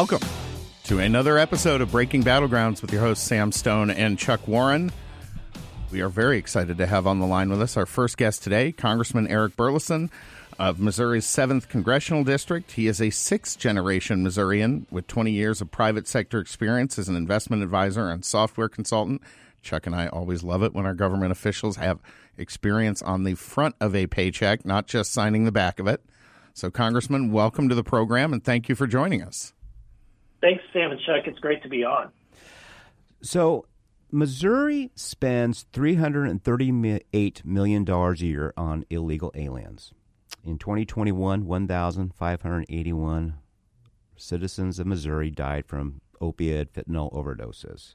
Welcome to another episode of Breaking Battlegrounds with your hosts Sam Stone and Chuck Warren. We are very excited to have on the line with us our first guest today, Congressman Eric Burlison of Missouri's 7th Congressional District. He is a sixth generation Missourian with 20 years of private sector experience as an investment advisor and software consultant. Chuck and I always love it when our government officials have experience on the front of a paycheck, not just signing the back of it. So, Congressman, welcome to the program and thank you for joining us. Thanks, Sam and Chuck. It's great to be on. So, Missouri spends $338 million a year on illegal aliens. In 2021, 1,581 citizens of Missouri died from opiate fentanyl overdoses.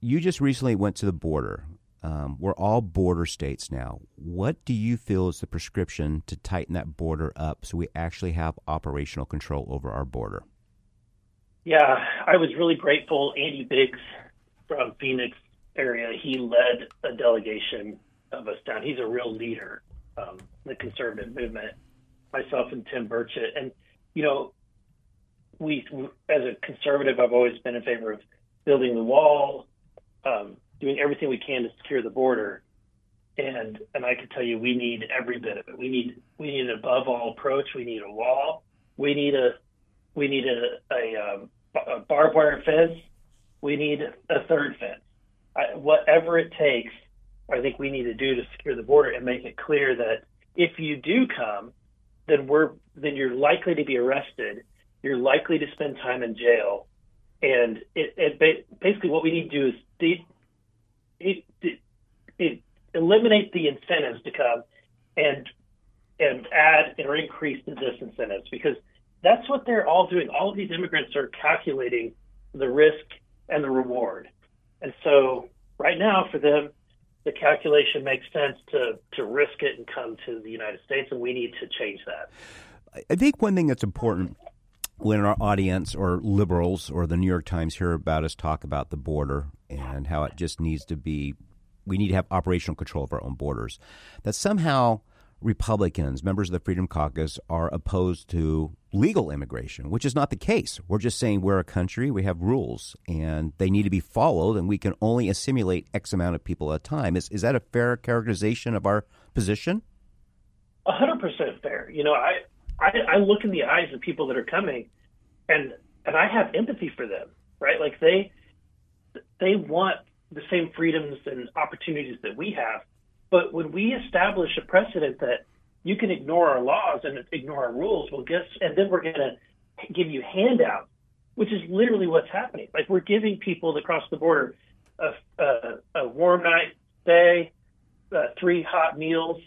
You just recently went to the border. Um, we're all border states now. What do you feel is the prescription to tighten that border up so we actually have operational control over our border? Yeah, I was really grateful. Andy Biggs from Phoenix area, he led a delegation of us down. He's a real leader, um, the conservative movement. Myself and Tim Burchett, and you know, we as a conservative, I've always been in favor of building the wall, um, doing everything we can to secure the border. And and I can tell you, we need every bit of it. We need we need an above all approach. We need a wall. We need a we need a, a um, barbed wire fence. We need a third fence. I, whatever it takes, I think we need to do to secure the border and make it clear that if you do come, then we're then you're likely to be arrested. You're likely to spend time in jail, and it, it basically what we need to do is de- it, it, eliminate the incentives to come and and add or increase the disincentives because that's what they're all doing. All of these immigrants are calculating the risk and the reward. And so right now for them, the calculation makes sense to, to risk it and come to the United States, and we need to change that. I think one thing that's important when our audience or liberals or the New York Times hear about us talk about the border and how it just needs to be, we need to have operational control of our own borders, that somehow – Republicans, members of the Freedom Caucus, are opposed to legal immigration, which is not the case. We're just saying we're a country, we have rules, and they need to be followed, and we can only assimilate X amount of people at a time. Is, is that a fair characterization of our position? A hundred percent fair. You know, I, I I look in the eyes of people that are coming, and and I have empathy for them, right? Like they they want the same freedoms and opportunities that we have but when we establish a precedent that you can ignore our laws and ignore our rules, well, guess, and then we're going to give you handouts, which is literally what's happening. Like we're giving people across the border a, a, a warm night stay, uh, three hot meals,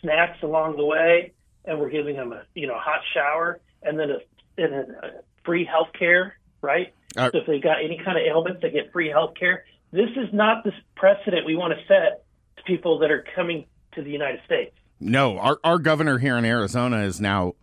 snacks along the way, and we're giving them a you know hot shower and then a, and a free health care, right? Uh, so if they've got any kind of ailments, they get free health care. This is not the precedent we want to set people that are coming to the United States. No, our our governor here in Arizona is now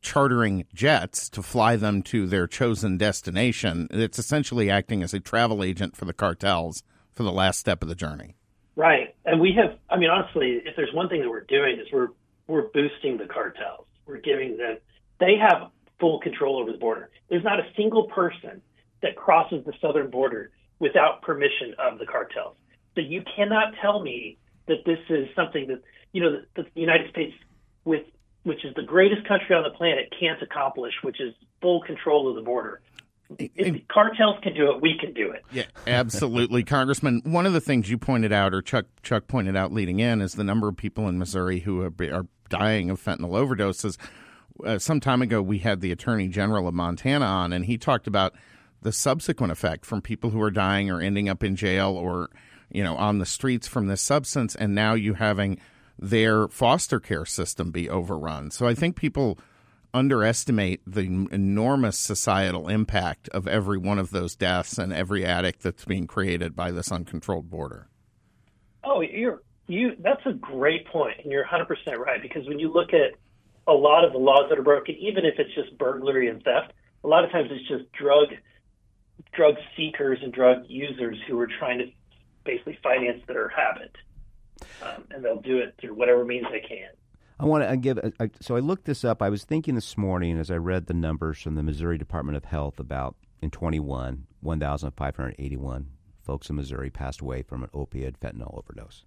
chartering jets to fly them to their chosen destination. It's essentially acting as a travel agent for the cartels for the last step of the journey. Right. And we have I mean honestly, if there's one thing that we're doing is we're we're boosting the cartels. We're giving them they have full control over the border. There's not a single person that crosses the southern border without permission of the cartels. So you cannot tell me that this is something that you know the, the United States, with which is the greatest country on the planet, can't accomplish, which is full control of the border. If cartels can do it, we can do it. Yeah, absolutely, Congressman. One of the things you pointed out, or Chuck Chuck pointed out leading in, is the number of people in Missouri who are, are dying of fentanyl overdoses. uh, some time ago we had the Attorney General of Montana on, and he talked about the subsequent effect from people who are dying or ending up in jail or you know on the streets from this substance, and now you having their foster care system be overrun. So I think people underestimate the enormous societal impact of every one of those deaths and every addict that's being created by this uncontrolled border. Oh, you're you. That's a great point, and you're 100 percent right. Because when you look at a lot of the laws that are broken, even if it's just burglary and theft, a lot of times it's just drug drug seekers and drug users who are trying to basically finance their habit, um, and they'll do it through whatever means they can. I want to give. A, a, so I looked this up. I was thinking this morning as I read the numbers from the Missouri Department of Health about in 21, 1,581 folks in Missouri passed away from an opioid fentanyl overdose.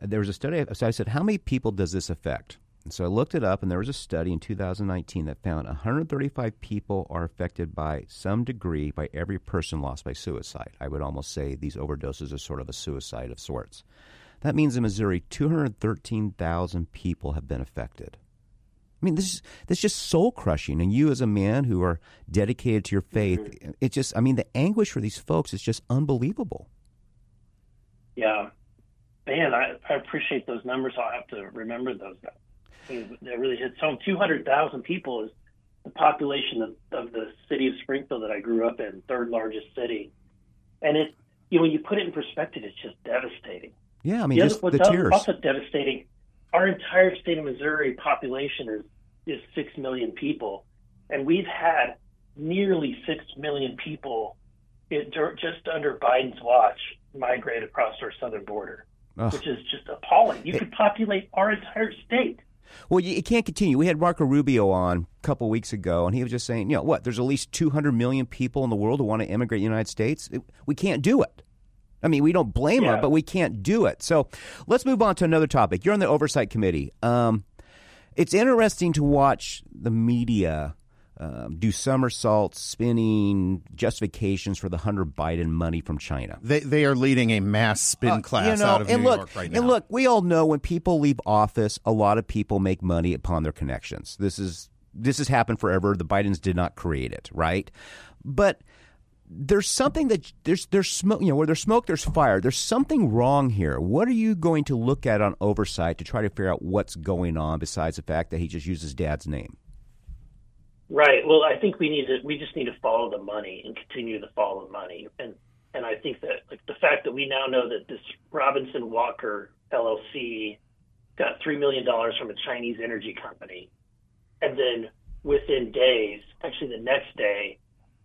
There was a study. So I said, how many people does this affect? And so I looked it up, and there was a study in 2019 that found 135 people are affected by some degree by every person lost by suicide. I would almost say these overdoses are sort of a suicide of sorts. That means in Missouri, 213,000 people have been affected. I mean, this is this is just soul crushing. And you, as a man who are dedicated to your faith, mm-hmm. it just, I mean, the anguish for these folks is just unbelievable. Yeah. Man, I, I appreciate those numbers. I'll have to remember those. That really hits home. 200,000 people is the population of, of the city of Springfield that I grew up in, third largest city. And it, you know, when you put it in perspective, it's just devastating. Yeah, I mean, the just other, the tears. Also devastating. Our entire state of Missouri population is is six million people, and we've had nearly six million people it, just under Biden's watch migrate across our southern border, which is just appalling. You could populate our entire state. Well, it can't continue. We had Marco Rubio on a couple weeks ago, and he was just saying, you know, what? There's at least 200 million people in the world who want to immigrate to the United States. we can't do it. I mean, we don't blame yeah. her, but we can't do it. So let's move on to another topic. You're on the oversight committee. Um, it's interesting to watch the media um, do somersaults, spinning justifications for the Hunter Biden money from China. They they are leading a mass spin uh, class you know, out of and New look, York right now. And look, we all know when people leave office, a lot of people make money upon their connections. This is this has happened forever. The Bidens did not create it, right? But there's something that there's there's smoke you know where there's smoke there's fire there's something wrong here what are you going to look at on oversight to try to figure out what's going on besides the fact that he just uses dad's name right well i think we need to we just need to follow the money and continue to follow the money and and i think that like the fact that we now know that this robinson walker llc got three million dollars from a chinese energy company and then within days actually the next day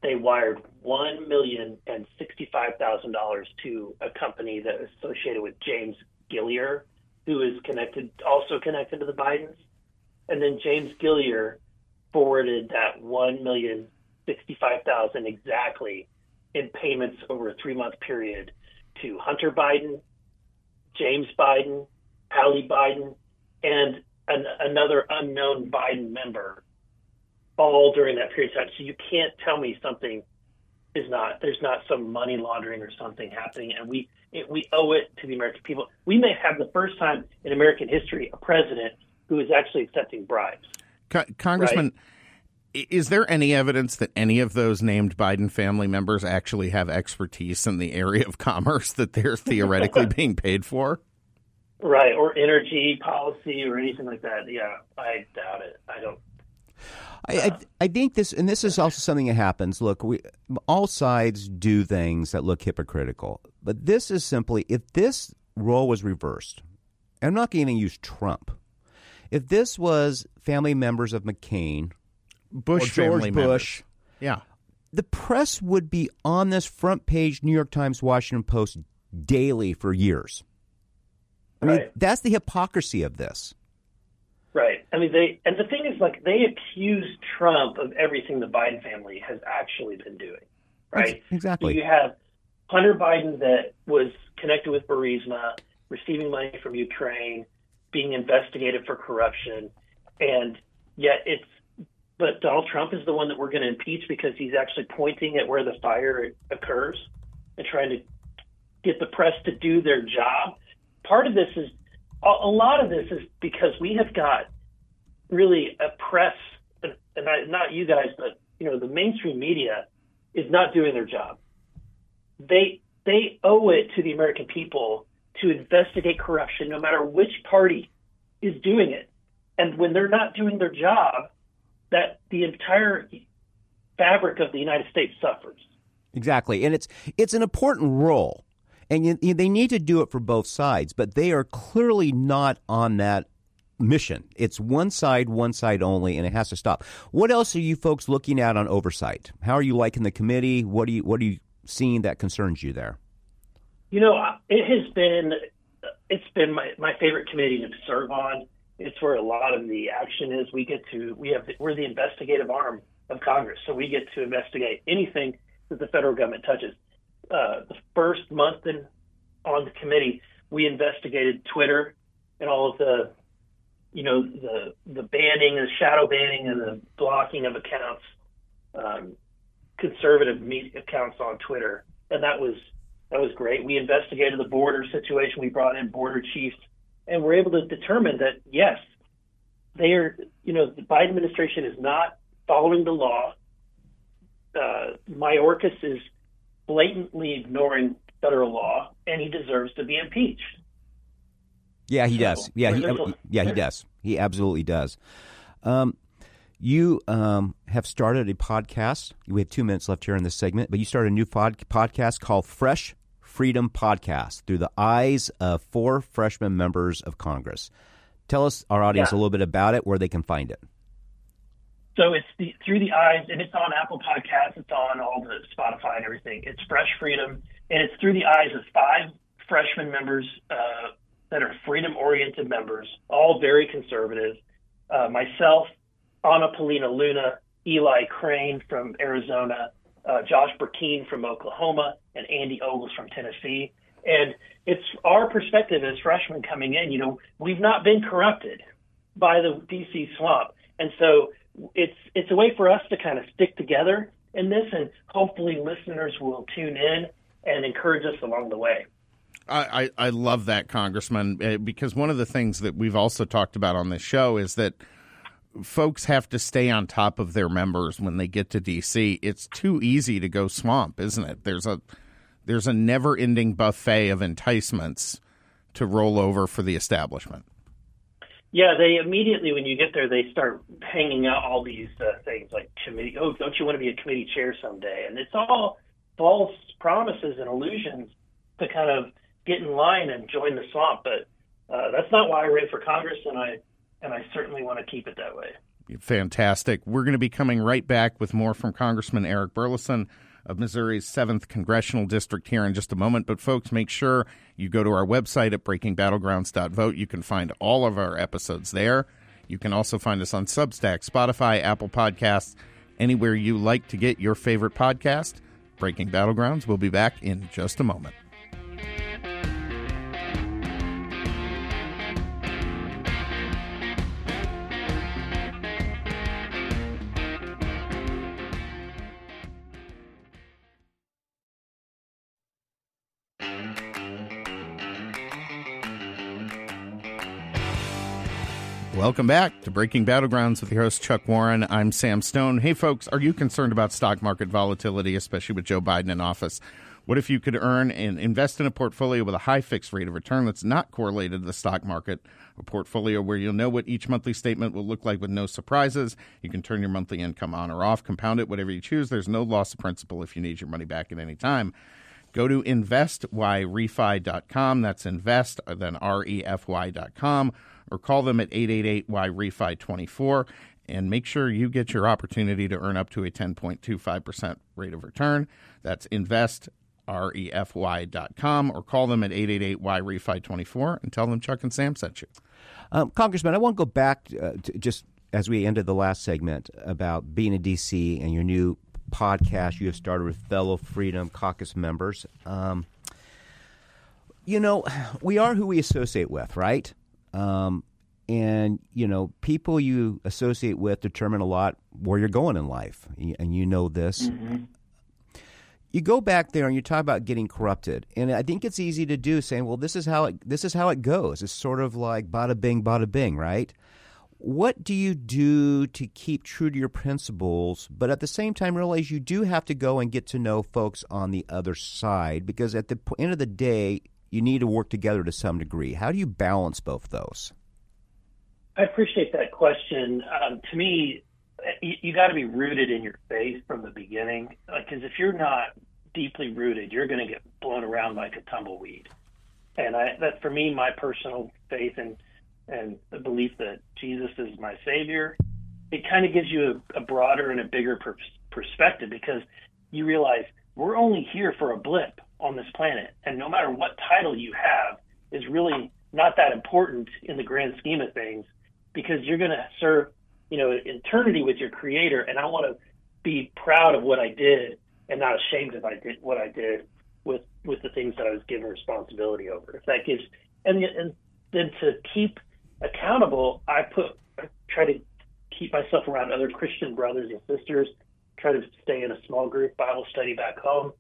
they wired one million and sixty-five thousand dollars to a company that is associated with James Gilliar, who is connected, also connected to the Bidens. And then James Gilliar forwarded that one million sixty-five thousand exactly in payments over a three-month period to Hunter Biden, James Biden, Hallie Biden, and an, another unknown Biden member all during that period of time. So you can't tell me something is not there's not some money laundering or something happening, and we it, we owe it to the American people. We may have the first time in American history a president who is actually accepting bribes. Co- Congressman. Right? Is there any evidence that any of those named Biden family members actually have expertise in the area of commerce that they're theoretically being paid for? Right, or energy policy or anything like that. Yeah, I doubt it. I don't I, I, uh, I think this, and this is also something that happens. Look, we all sides do things that look hypocritical, but this is simply if this role was reversed. I'm not going to even use Trump. If this was family members of McCain, Bush, or George Bush, members. yeah, the press would be on this front page New York Times, Washington Post daily for years. I mean, right. that's the hypocrisy of this. Right. I mean, they and the thing is, like, they accuse Trump of everything the Biden family has actually been doing. Right. Exactly. So you have Hunter Biden that was connected with Burisma, receiving money from Ukraine, being investigated for corruption, and yet it's but Donald Trump is the one that we're going to impeach because he's actually pointing at where the fire occurs and trying to get the press to do their job. Part of this is a lot of this is because we have got really a press and I, not you guys, but you know, the mainstream media is not doing their job. They they owe it to the American people to investigate corruption, no matter which party is doing it. And when they're not doing their job, that the entire fabric of the United States suffers. Exactly, and it's it's an important role, and you, you, they need to do it for both sides. But they are clearly not on that mission. It's one side, one side only, and it has to stop. What else are you folks looking at on oversight? How are you liking the committee? What do you what are you seeing that concerns you there? You know, it has been it's been my, my favorite committee to serve on. It's where a lot of the action is. We get to we have we're the investigative arm of Congress, so we get to investigate anything that the federal government touches. Uh, the first month in, on the committee, we investigated Twitter and all of the you know the the banning, the shadow banning, and the blocking of accounts, um, conservative media accounts on Twitter, and that was that was great. We investigated the border situation. We brought in border chiefs, and we're able to determine that yes, they are. You know, the Biden administration is not following the law. Uh, Mayorkas is blatantly ignoring federal law, and he deserves to be impeached. Yeah, he does. Yeah, he, yeah, he does. He absolutely does. Um, you um, have started a podcast. We have two minutes left here in this segment, but you started a new pod- podcast called Fresh Freedom Podcast through the eyes of four freshman members of Congress. Tell us, our audience, yeah. a little bit about it, where they can find it. So it's the, through the eyes, and it's on Apple Podcasts, it's on all the Spotify and everything. It's Fresh Freedom, and it's through the eyes of five freshman members uh, that are freedom oriented members, all very conservative. Uh, myself, Anna Paulina Luna, Eli Crane from Arizona, uh, Josh Brecheen from Oklahoma, and Andy Ogles from Tennessee. And it's our perspective as freshmen coming in. You know, we've not been corrupted by the DC swamp, and so it's it's a way for us to kind of stick together in this, and hopefully listeners will tune in and encourage us along the way. I, I love that, Congressman, eh, because one of the things that we've also talked about on this show is that folks have to stay on top of their members when they get to DC. It's too easy to go swamp, isn't it? There's a there's a never-ending buffet of enticements to roll over for the establishment. Yeah, they immediately when you get there, they start hanging out all these uh, things like committee. Oh, don't you want to be a committee chair someday? And it's all false promises and illusions to kind of get in line and join the swamp. But uh, that's not why I ran for Congress, and I and I certainly want to keep it that way. Fantastic. We're going to be coming right back with more from Congressman Eric Burlison of Missouri's 7th Congressional District here in just a moment. But, folks, make sure you go to our website at breakingbattlegrounds.vote. You can find all of our episodes there. You can also find us on Substack, Spotify, Apple Podcasts, anywhere you like to get your favorite podcast. Breaking Battlegrounds We'll be back in just a moment. Welcome back to Breaking Battlegrounds with your host, Chuck Warren. I'm Sam Stone. Hey, folks, are you concerned about stock market volatility, especially with Joe Biden in office? What if you could earn and invest in a portfolio with a high fixed rate of return that's not correlated to the stock market? A portfolio where you'll know what each monthly statement will look like with no surprises. You can turn your monthly income on or off, compound it, whatever you choose. There's no loss of principal if you need your money back at any time. Go to investyrefy.com. That's invest, then R-E-F-Y.com or call them at 888-Y-REFI24 and make sure you get your opportunity to earn up to a 10.25% rate of return. That's invest, R-E-F-Y.com or call them at 888-Y-REFI24 and tell them Chuck and Sam sent you. Um, Congressman, I want to go back uh, to just as we ended the last segment about being in D.C. and your new podcast you have started with fellow Freedom Caucus members. Um, you know, we are who we associate with, right? Um, and you know, people you associate with determine a lot where you're going in life, and you know this. Mm-hmm. You go back there and you talk about getting corrupted, and I think it's easy to do, saying, "Well, this is how it this is how it goes." It's sort of like bada bing, bada bing, right? What do you do to keep true to your principles, but at the same time realize you do have to go and get to know folks on the other side? Because at the end of the day, you need to work together to some degree. How do you balance both those? I appreciate that question. Um, to me, you, you got to be rooted in your faith from the beginning. Because if you're not deeply rooted, you're going to get blown around like a tumbleweed. And I, that for me, my personal faith and and the belief that Jesus is my Savior, it kind of gives you a, a broader and a bigger per- perspective because you realize we're only here for a blip on this planet, and no matter what title you have, is really not that important in the grand scheme of things because you're going to serve, you know, eternity with your Creator, and I want to be proud of what I did and not ashamed of I did what I did with with the things that I was given responsibility over. If that gives and and then to keep accountable, I put I try to keep myself around other Christian brothers and sisters. Try to stay in a small group Bible study back home,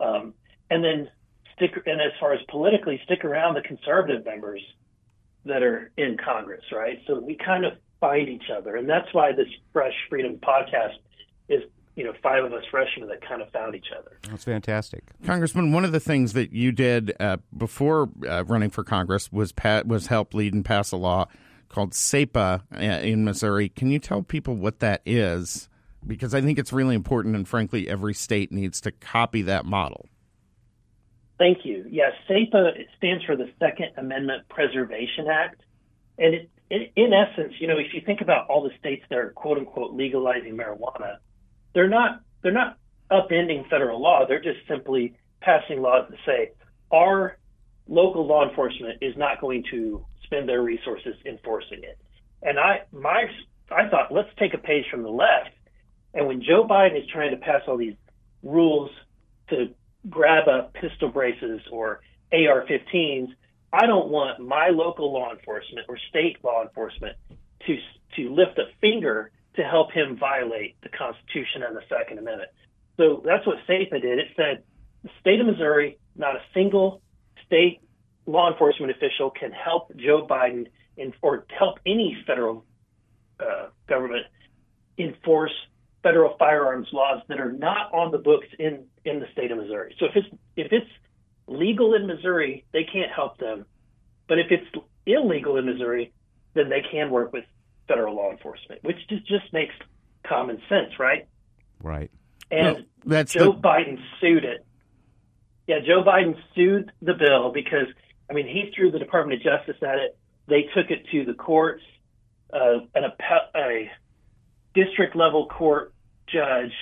um, and then stick. And as far as politically, stick around the conservative members that are in Congress, right? So we kind of find each other, and that's why this Fresh Freedom podcast is you know, five of us freshmen that kind of found each other. That's fantastic, Congressman. One of the things that you did uh, before uh, running for Congress was pat, was help lead and pass a law called SEPA uh, in Missouri. Can you tell people what that is? Because I think it's really important, and frankly, every state needs to copy that model. Thank you. Yes, SEPA stands for the Second Amendment Preservation Act, and it, it, in essence, you know, if you think about all the states that are quote unquote legalizing marijuana they're not they're not upending federal law. They're just simply passing laws that say our local law enforcement is not going to spend their resources enforcing it. And I my I thought let's take a page from the left. And when Joe Biden is trying to pass all these rules to grab up pistol braces or AR-15s, I don't want my local law enforcement or state law enforcement to to lift a finger to help him violate the Constitution and the Second Amendment. So that's what SEPA did. It said the state of Missouri, not a single state law enforcement official can help Joe Biden in, or help any federal uh, government enforce federal firearms laws that are not on the books in, in the state of Missouri. So if it's if it's legal in Missouri, they can't help them. But if it's illegal in Missouri, then they can work with federal law enforcement, which just, just makes common sense, right? Right. And well, that's Joe the... Biden sued it. Yeah, Joe Biden sued the bill because, I mean, he threw the Department of Justice at it. They took it to the courts. Uh, an appe- a district level court judge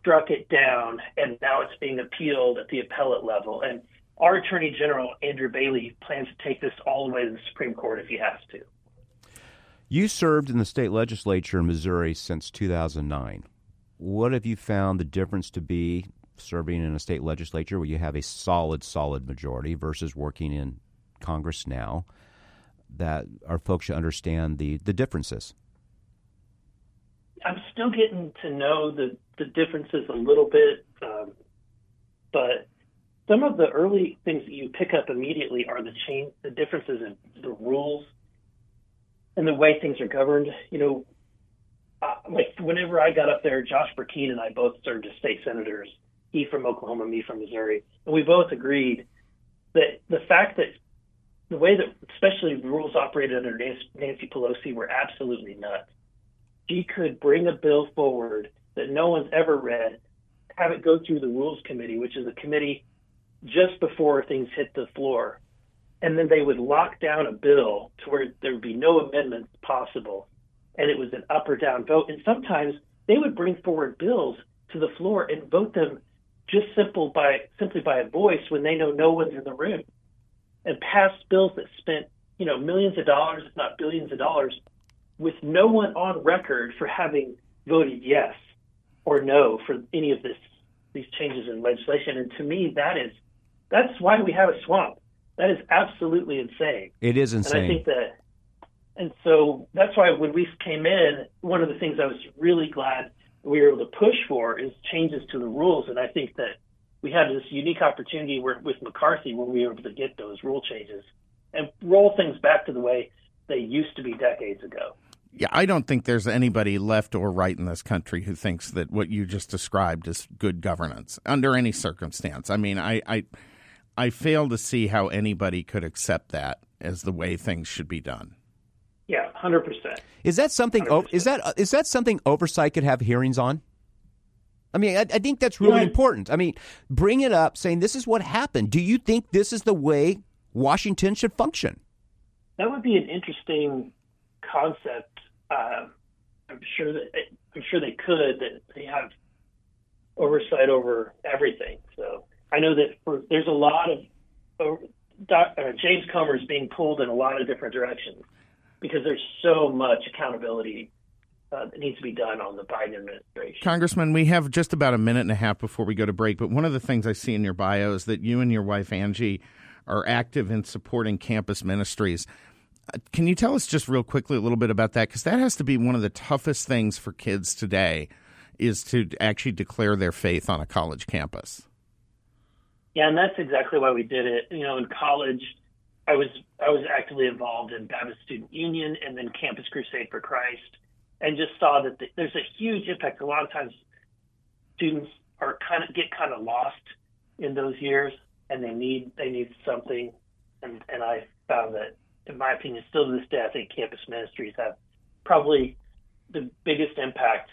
struck it down, and now it's being appealed at the appellate level. And our Attorney General, Andrew Bailey, plans to take this all the way to the Supreme Court if he has to. You served in the state legislature in Missouri since 2009. What have you found the difference to be serving in a state legislature where you have a solid, solid majority versus working in Congress now? That our folks should understand the, the differences. I'm still getting to know the, the differences a little bit, um, but some of the early things that you pick up immediately are the change, the differences in the rules and the way things are governed. You know, uh, like whenever I got up there, Josh Brecheen and I both served as state senators. He from Oklahoma, me from Missouri, and we both agreed that the fact that the way that, especially the rules operated under Nancy Pelosi, were absolutely nuts. She could bring a bill forward that no one's ever read, have it go through the Rules Committee, which is a committee just before things hit the floor, and then they would lock down a bill to where there would be no amendments possible, and it was an up or down vote. And sometimes they would bring forward bills to the floor and vote them just simple by simply by a voice when they know no one's in the room, and pass bills that spent you know millions of dollars, if not billions of dollars, with no one on record for having voted yes or no for any of this these changes in legislation. And to me, that is that's why we have a swamp that is absolutely insane. It is insane. And I think that, and so that's why when we came in, one of the things I was really glad we were able to push for is changes to the rules. And I think that we had this unique opportunity where, with McCarthy where we were able to get those rule changes and roll things back to the way they used to be decades ago. Yeah, I don't think there's anybody left or right in this country who thinks that what you just described is good governance under any circumstance. I mean, I I, I fail to see how anybody could accept that as the way things should be done. Yeah, hundred percent. Is that something? 100%. Is that uh, is that something oversight could have hearings on? I mean, I, I think that's really yeah. important. I mean, bring it up, saying this is what happened. Do you think this is the way Washington should function? That would be an interesting concept. Uh, I'm sure that I'm sure they could. That they have oversight over everything. So I know that for, there's a lot of uh, James Comer is being pulled in a lot of different directions because there's so much accountability uh, that needs to be done on the Biden administration. Congressman, we have just about a minute and a half before we go to break, but one of the things I see in your bio is that you and your wife, Angie, are active in supporting campus ministries. Can you tell us just real quickly a little bit about that? Because that has to be one of the toughest things for kids today is to actually declare their faith on a college campus. Yeah, and that's exactly why we did it. You know, in college, I was I was actively involved in Baptist Student Union and then Campus Crusade for Christ, and just saw that the, there's a huge impact. A lot of times, students are kind of get kind of lost in those years, and they need they need something. And and I found that, in my opinion, still to this day, I think campus ministries have probably the biggest impact,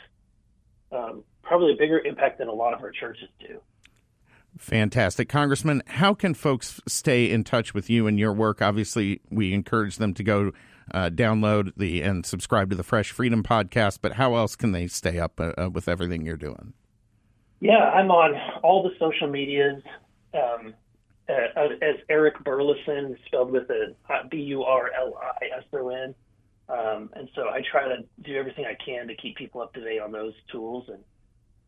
um, probably a bigger impact than a lot of our churches do. Fantastic. Congressman, how can folks stay in touch with you and your work? Obviously, we encourage them to go uh, download the and subscribe to the Fresh Freedom podcast, but how else can they stay up uh, uh with everything you're doing? Yeah, I'm on all the social medias um, uh, as Eric Burlison, spelled with a uh, B U R L I S O N. Um, and so I try to do everything I can to keep people up to date on those tools and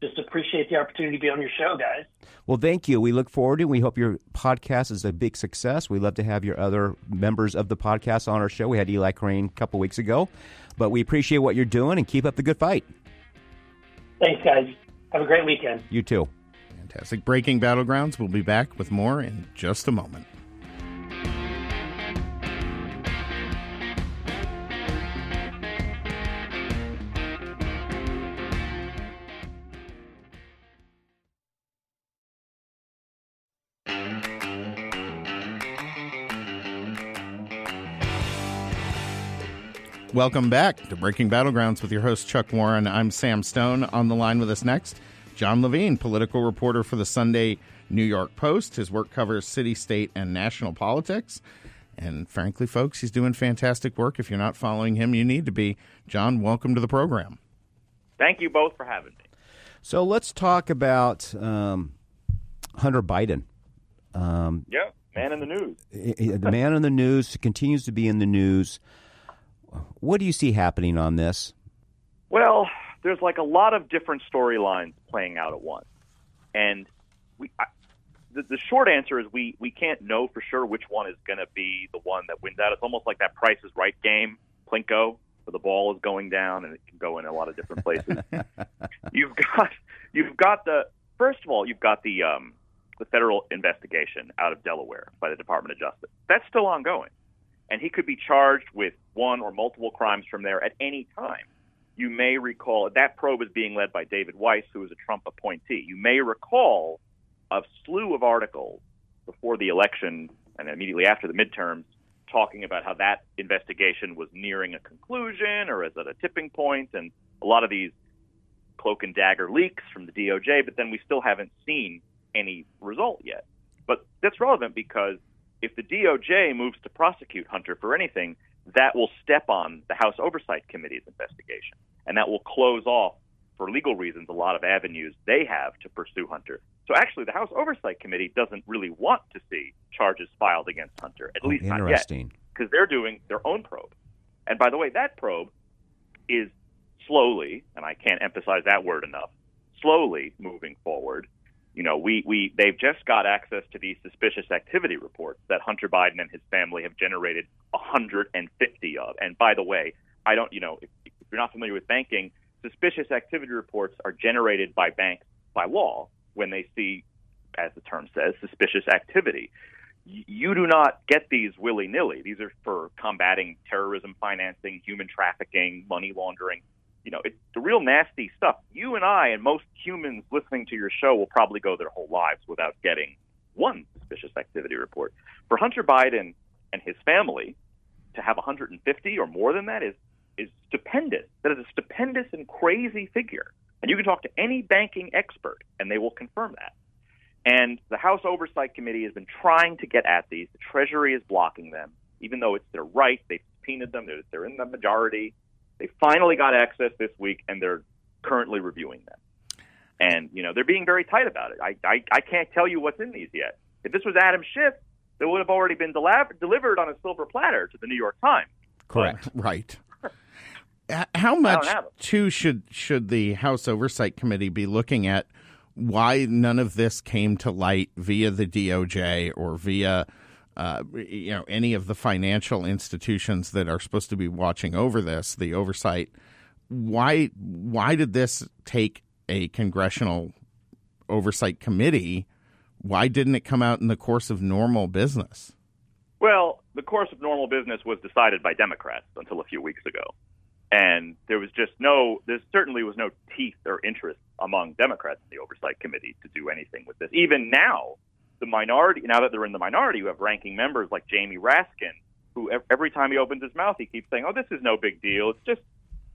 just appreciate the opportunity to be on your show, guys. Well, thank you. We look forward to. We hope your podcast is a big success. We love to have your other members of the podcast on our show. We had Eli Crane a couple weeks ago, but we appreciate what you're doing and keep up the good fight. Thanks, guys. Have a great weekend. You too. Fantastic. Breaking Battlegrounds. We'll be back with more in just a moment. Welcome back to Breaking Battlegrounds with your host, Chuck Warren. I'm Sam Stone. On the line with us next, Jon Levine, political reporter for the Sunday New York Post. His work covers city, state, and national politics. And frankly, folks, he's doing fantastic work. If you're not following him, you need to be. Jon, welcome to the program. Thank you both for having me. So let's talk about um, Hunter Biden. Um, yeah, man in the news. The man in the news continues to be in the news. What do you see happening on this? Well, there's like a lot of different storylines playing out at once, and we. I, the, the short answer is we we can't know for sure which one is going to be the one that wins out. It's almost like that Price is Right game, Plinko, where the ball is going down and it can go in a lot of different places. you've got you've got the first of all you've got the um, the federal investigation out of Delaware by the Department of Justice. That's still ongoing and he could be charged with one or multiple crimes from there at any time. You may recall that probe is being led by David Weiss, who is a Trump appointee. You may recall a slew of articles before the election and immediately after the midterms talking about how that investigation was nearing a conclusion or is at a tipping point, and a lot of these cloak and dagger leaks from the DOJ, but then we still haven't seen any result yet. But that's relevant because if the DOJ moves to prosecute Hunter for anything, that will step on the House Oversight Committee's investigation. And that will close off, for legal reasons, a lot of avenues they have to pursue Hunter. So actually, the House Oversight Committee doesn't really want to see charges filed against Hunter, at oh, least not yet, because they're doing their own probe. And by the way, that probe is slowly, and I can't emphasize that word enough, slowly moving forward you know, we, we they've just got access to these suspicious activity reports that Hunter Biden and his family have generated 150 of. And by the way, I don't, you know, if, if you're not familiar with banking, suspicious activity reports are generated by banks by law when they see, as the term says, suspicious activity. you do not get these willy nilly. These are for combating terrorism financing, human trafficking, money laundering. You know, it's the real nasty stuff. You and I and most humans listening to your show will probably go their whole lives without getting one suspicious activity report. For Hunter Biden and his family to have 150 or more than that is is stupendous. That is a stupendous and crazy figure. And you can talk to any banking expert, and they will confirm that. And the House Oversight Committee has been trying to get at these. The Treasury is blocking them, even though it's their right. They've subpoenaed them. They're, they're in the majority. They finally got access this week, and they're currently reviewing them. And you know they're being very tight about it. I I, I can't tell you what's in these yet. If this was Adam Schiff, they would have already been delab- delivered on a silver platter to the New York Times. Correct. But, right. How much too should should the House Oversight Committee be looking at why none of this came to light via the DOJ or via uh, you know any of the financial institutions that are supposed to be watching over this, the oversight. Why why did this take a congressional oversight committee? Why didn't it come out in the course of normal business? Well, the course of normal business was decided by Democrats until a few weeks ago. And there was just no, there certainly was no teeth or interest among Democrats in the Oversight Committee to do anything with this. Even now, the minority, now that they're in the minority, you have ranking members like Jamie Raskin, who every time he opens his mouth, he keeps saying, "Oh, this is no big deal. It's just,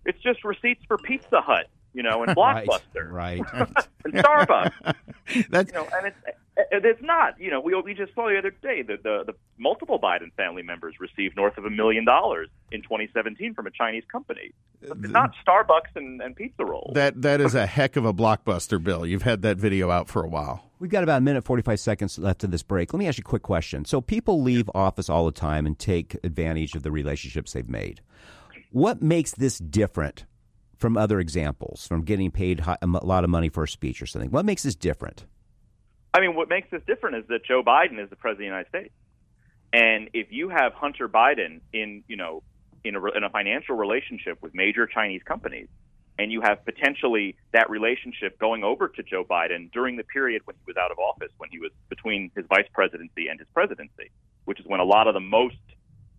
it's just receipts for Pizza Hut, you know, and Blockbuster, right, right. and Starbucks." That's you know, and it's it's not. You know, we we just saw the other day that the the multiple Biden family members received north of a million dollars in 2017 from a Chinese company. It's not Starbucks and, and pizza rolls. That that is a heck of a blockbuster bill. You've had that video out for a while. We've got about a minute 45 seconds left of this break. Let me ask you a quick question. So people leave office all the time and take advantage of the relationships they've made. What makes this different from other examples, from getting paid a lot of money for a speech or something? What makes this different? I mean, what makes this different is that Joe Biden is the president of the United States, and if you have Hunter Biden in, you know, in a, in a financial relationship with major Chinese companies, and you have potentially that relationship going over to Joe Biden during the period when he was out of office, when he was between his vice presidency and his presidency, which is when a lot of the most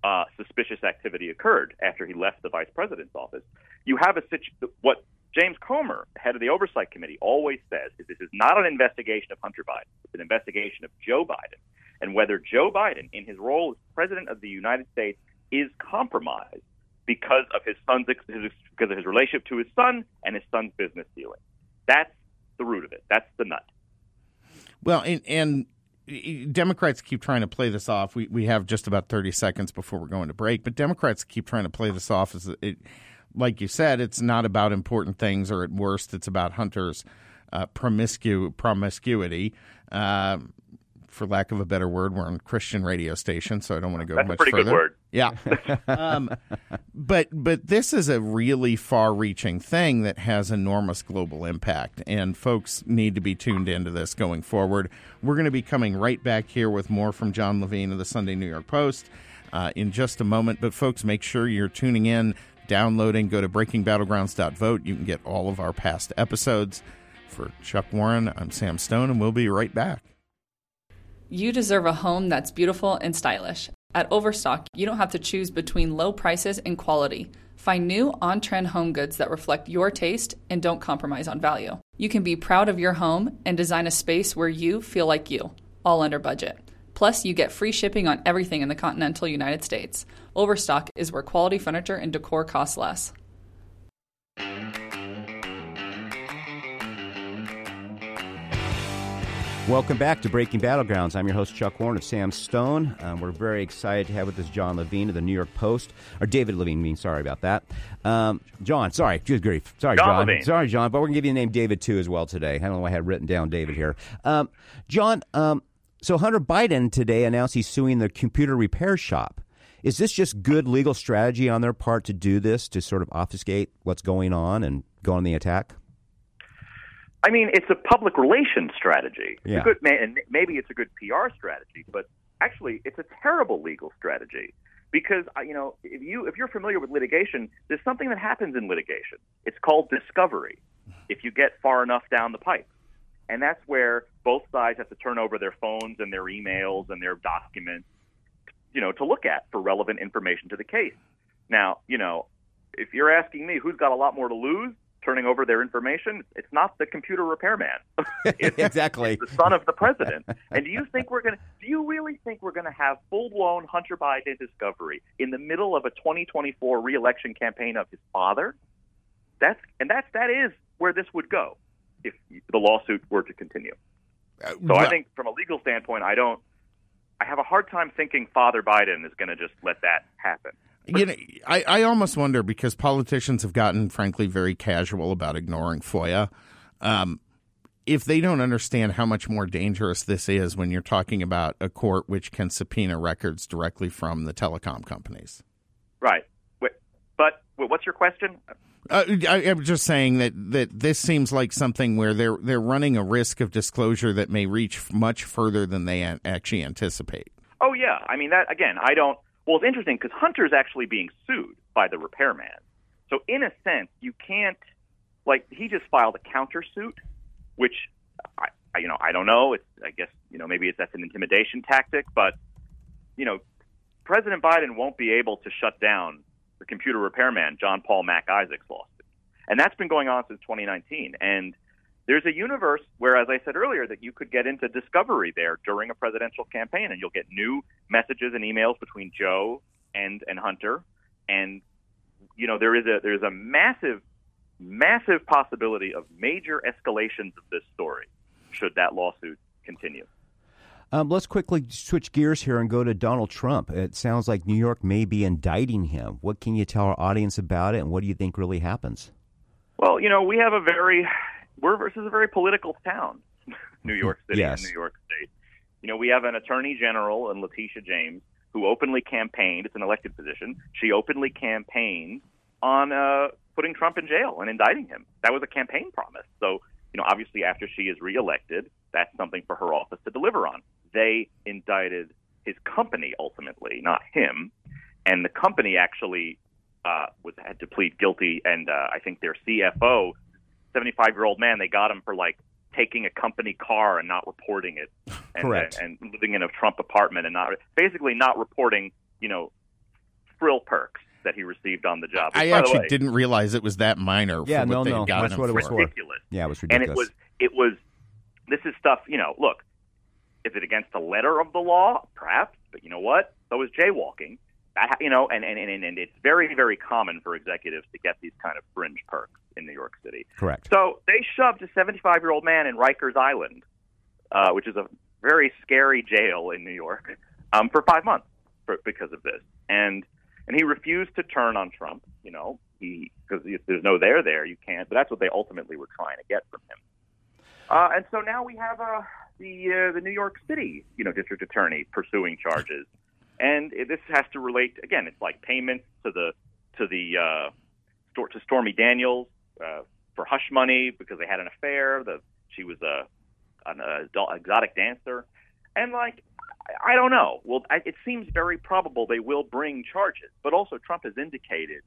uh, suspicious activity occurred after he left the vice president's office. You have a situ- what James Comer, head of the Oversight Committee, always says is this is not an investigation of Hunter Biden. It's an investigation of Joe Biden and whether Joe Biden, in his role as president of the United States, is compromised because of his son's because of his relationship to his son and his son's business dealings. That's the root of it. That's the nut. Well, and, and Democrats keep trying to play this off. We we have just about thirty seconds before we're going to break, but Democrats keep trying to play this off as it like you said, it's not about important things, or at worst, it's about Hunter's uh, promiscu- promiscuity. Uh, for lack of a better word, we're on Christian radio station, so I don't want to go That's much further. Good word. Yeah, um, but but this is a really far-reaching thing that has enormous global impact, and folks need to be tuned into this going forward. We're going to be coming right back here with more from Jon Levine of the Sunday New York Post uh, in just a moment. But folks, make sure you're tuning in downloading. Go to breakingbattlegrounds.vote. You can get all of our past episodes. For Chuck Warren, I'm Sam Stone, and we'll be right back. You deserve a home that's beautiful and stylish. At Overstock, you don't have to choose between low prices and quality. Find new on trend home goods that reflect your taste and don't compromise on value. You can be proud of your home and design a space where you feel like you, all under budget. Plus, you get free shipping on everything in the continental United States. Overstock is where quality furniture and decor cost less. Welcome back to Breaking Battlegrounds. I'm your host, Chuck Horn of Sam Stone. Um, we're very excited to have with us Jon Levine of the New York Post, or David Levine, mean, sorry about that. Um, Jon, sorry, good grief. Sorry, Jon. Jon. Sorry, Jon, but we're going to give you the name David, too, as well today. I don't know why I had written down David here. Um, Jon, um, so Hunter Biden today announced he's suing the computer repair shop. Is this just good legal strategy on their part to do this to sort of obfuscate what's going on and go on the attack? I mean, it's a public relations strategy. Yeah. It's good, and maybe it's a good PR strategy, but actually, it's a terrible legal strategy because uh, you know if you if you're familiar with litigation, there's something that happens in litigation. It's called discovery. If you get far enough down the pipe, and that's where both sides have to turn over their phones and their emails and their documents, you know, to look at for relevant information to the case. Now, you know, if you're asking me who's got a lot more to lose turning over their information, it's not the computer repairman. it's, exactly. the son of the president. and do you think we're going to do you really think we're going to have full-blown Hunter Biden discovery in the middle of a 2024 reelection campaign of his father? That's and that's that is where this would go if the lawsuit were to continue. Uh, so I think from a legal standpoint, I don't. I have a hard time thinking Father Biden is going to just let that happen. You know, I, I almost wonder because politicians have gotten, frankly, very casual about ignoring FOIA. Um, if they don't understand how much more dangerous this is when you're talking about a court which can subpoena records directly from the telecom companies. Right. But what's your question? Uh, I, am just saying that, that this seems like something where they're they're running a risk of disclosure that may reach much further than they actually anticipate. Oh yeah, I mean that again. I don't. Well, it's interesting because Hunter's actually being sued by the repairman. So in a sense, you can't like he just filed a countersuit, which I, you know I don't know. It's I guess you know maybe it's that's an intimidation tactic, but you know President Biden won't be able to shut down the computer repairman, John Paul Mac Isaac's lawsuit. And that's been going on since 2019. And there's a universe where, as I said earlier, that you could get into discovery there during a presidential campaign, and you'll get new messages and emails between Joe and and Hunter, and you know there is a there's a massive, massive possibility of major escalations of this story should that lawsuit continue. Um, let's quickly switch gears here and go to Donald Trump. It sounds like New York may be indicting him. What can you tell our audience about it, and what do you think really happens? Well, you know, we have a very we're versus a very political town, New York City yes. and New York State. You know, we have an attorney general and Letitia James who openly campaigned. It's an elected position. She openly campaigned on uh, putting Trump in jail and indicting him. That was a campaign promise. So, you know, obviously after she is reelected, that's something for her office to deliver on they indicted his company ultimately, not him. And the company actually uh, was had to plead guilty, and uh, I think their CFO, seventy-five year old man, they got him for like taking a company car and not reporting it, and, Correct. And, and living in a Trump apartment and not basically not reporting, you know, frill perks that he received on the job. Which, I actually way, didn't realize it was that minor. Yeah, for no, they no, got that's what it for. was for. ridiculous. Yeah, it was ridiculous. and it was it was this is stuff you know look is it against the letter of the law perhaps but you know what so is jaywalking that you know and and, and and it's very very common for executives to get these kind of fringe perks in New York City Correct. so they shoved a 75 year old man in Rikers Island uh, which is a very scary jail in New York um, for five months for, because of this and and he refused to turn on Trump you know he because if there's no there there you can't but that's what they ultimately were trying to get from him uh, and so now we have uh, the uh, the New York City, you know, district attorney pursuing charges, and it, this has to relate again. It's like payments to the to the uh, to Stormy Daniels uh, for hush money because they had an affair. The she was a an adult, exotic dancer, and like I, don't know. Well, I, it seems very probable they will bring charges, but also Trump has indicated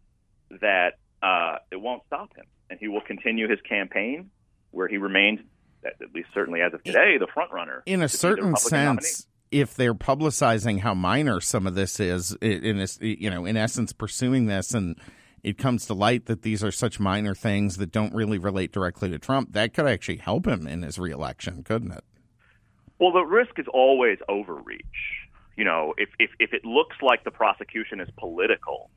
that uh, it won't stop him, and he will continue his campaign where he remains at least certainly as of today, the front runner. In a to be the certain sense, if they're publicizing how minor some of this is, in this, you know, in essence, pursuing this, and it comes to light that these are such minor things that don't really relate directly to Trump, that could actually help him in his reelection, couldn't it? Well, the risk is always overreach. You know, if if, if it looks like the prosecution is political,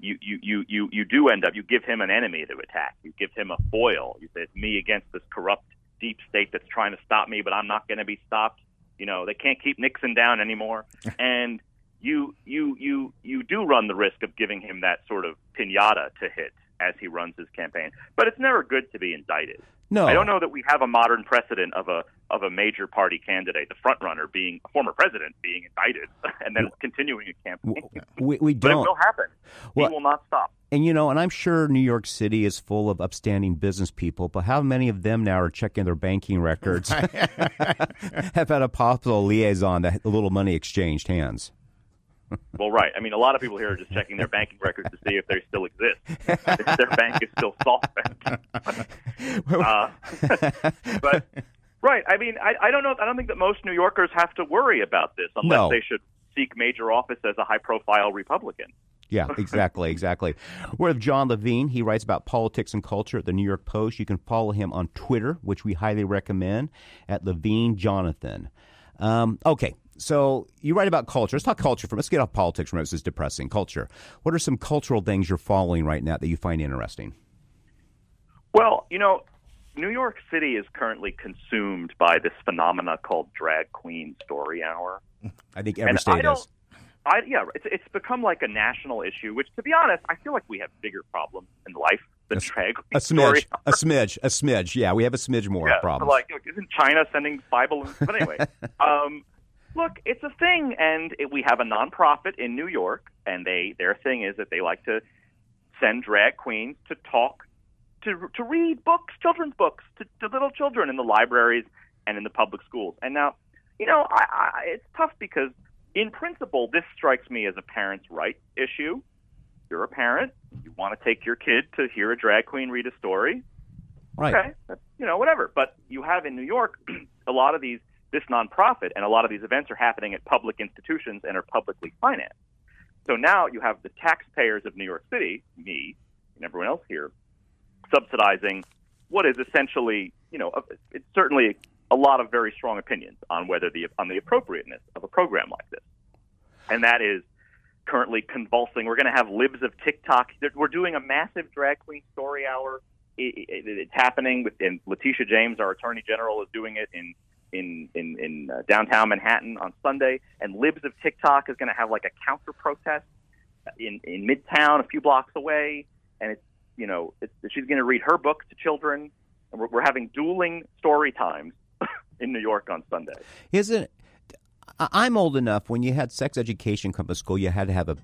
you, you, you, you, you do end up you give him an enemy to attack. You give him a foil. You say it's me against this corrupt deep state that's trying to stop me, but I'm not going to be stopped. You know, they can't keep Nixon down anymore. and you you you you do run the risk of giving him that sort of pinata to hit as he runs his campaign. But it's never good to be indicted. No. I don't know that we have a modern precedent of a of a major party candidate, the front runner being a former president being indicted and then continuing a campaign. We, we But it will happen. Well- he will not stop. And you know, and I'm sure New York City is full of upstanding business people, but how many of them now are checking their banking records? Have had a possible liaison that a little money exchanged hands. Well, right. I mean, a lot of people here are just checking their banking records to see if they still exist, if their bank is still solvent. uh, but right, I mean, I, I don't know. I don't think that most New Yorkers have to worry about this unless No. they should seek major office as a high-profile Republican. Yeah, exactly, exactly. We're with Jon Levine. He writes about politics and culture at the New York Post. You can follow him on Twitter, which we highly recommend, at Levine Jonathan. Um, okay, so you write about culture. Let's talk culture. For let's get off politics from. This is depressing. Culture. What are some cultural things you're following right now that you find interesting? Well, you know, New York City is currently consumed by this phenomena called drag queen story hour. I think every And state I don't- is. I, yeah, it's, it's become like a national issue. Which, to be honest, I feel like we have bigger problems in life than A- drag queen A smidge, a smidge, a smidge. Yeah, we have a smidge more yeah, problems. Like, isn't China sending balloons? But anyway, um, look, it's a thing, and it, we have a nonprofit in New York, and they their thing is that they like to send drag queens to talk, to to read books, children's books, to, to little children in the libraries and in the public schools. And now, you know, I, I, it's tough because, in principle, this strikes me as a parent's right issue. You're a parent. You want to take your kid to hear a drag queen read a story right. okay, you know, whatever. But you have in New York a lot of these, this nonprofit, and a lot of these events are happening at public institutions and are publicly financed. So now you have the taxpayers of New York City, me and everyone else here, subsidizing what is essentially, you know, it's certainly a lot of very strong opinions on whether the on the appropriateness of a program like this, and that is currently convulsing. We're going to have libs of TikTok. We're doing a massive drag queen story hour it, it, it's happening with and Letitia James, our Attorney General, is doing it in in in, in uh, downtown Manhattan on Sunday, and Libs of TikTok is going to have like a counter protest in in Midtown, a few blocks away, and it's you know it's, she's going to read her book to children, and we're, we're having dueling story times in New York on Sunday. Isn't I'm old enough when you had sex education come to school, you had to have a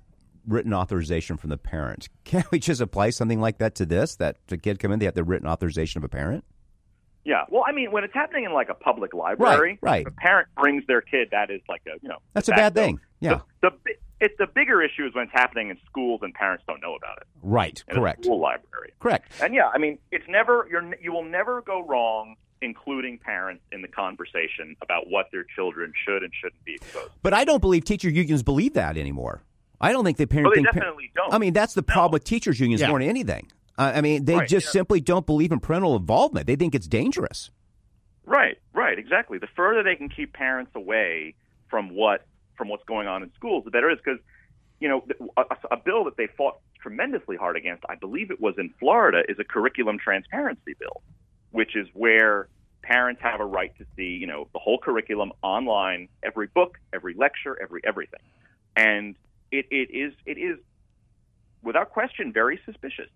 written authorization from the parent. Can't we just apply something like that to this? That the kid come in, they have the written authorization of a parent. Yeah, well, I mean, when it's happening in like a public library, right. if a parent brings their kid, that is like a you know That's a bad facto. thing. Yeah, The, the bi- it's the bigger issue is when it's happening in schools and parents don't know about it. right. In a Correct. school library. Correct. And yeah, I mean, it's never you're you will never go wrong including parents in the conversation about what their children should and shouldn't be exposed. But I don't believe teacher unions believe that anymore. I don't think they parents. Well, they think par- definitely don't. I mean, that's the problem with teachers unions Yeah. more than anything. I mean, they Right, just yeah. simply don't believe in parental involvement. They think it's dangerous. Right, right, exactly. The further they can keep parents away from what from what's going on in schools, the better it is. Because you know, a, a bill that they fought tremendously hard against, I believe it was in Florida, is a curriculum transparency bill, which is where parents have a right to see, you know, the whole curriculum online, every book, every lecture, every everything, and it, it is it is without question very suspicious.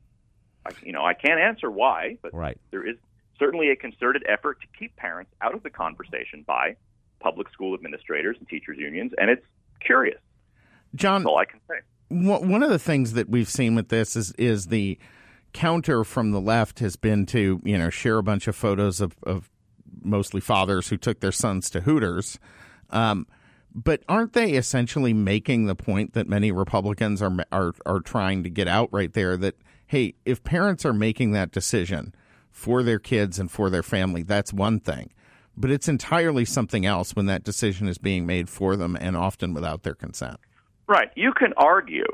I, you know, I can't answer why, but Right. there is certainly a concerted effort to keep parents out of the conversation by public school administrators and teachers unions, and it's curious. Jon, That's all I can say. One one of the things that we've seen with this is is the counter from the left has been to you know share a bunch of photos of, of mostly fathers who took their sons to Hooters, um, but aren't they essentially making the point that many Republicans are are are trying to get out right there that hey if parents are making that decision for their kids and for their family that's one thing. But it's entirely something else when that decision is being made for them and often without their consent. Right. You can argue,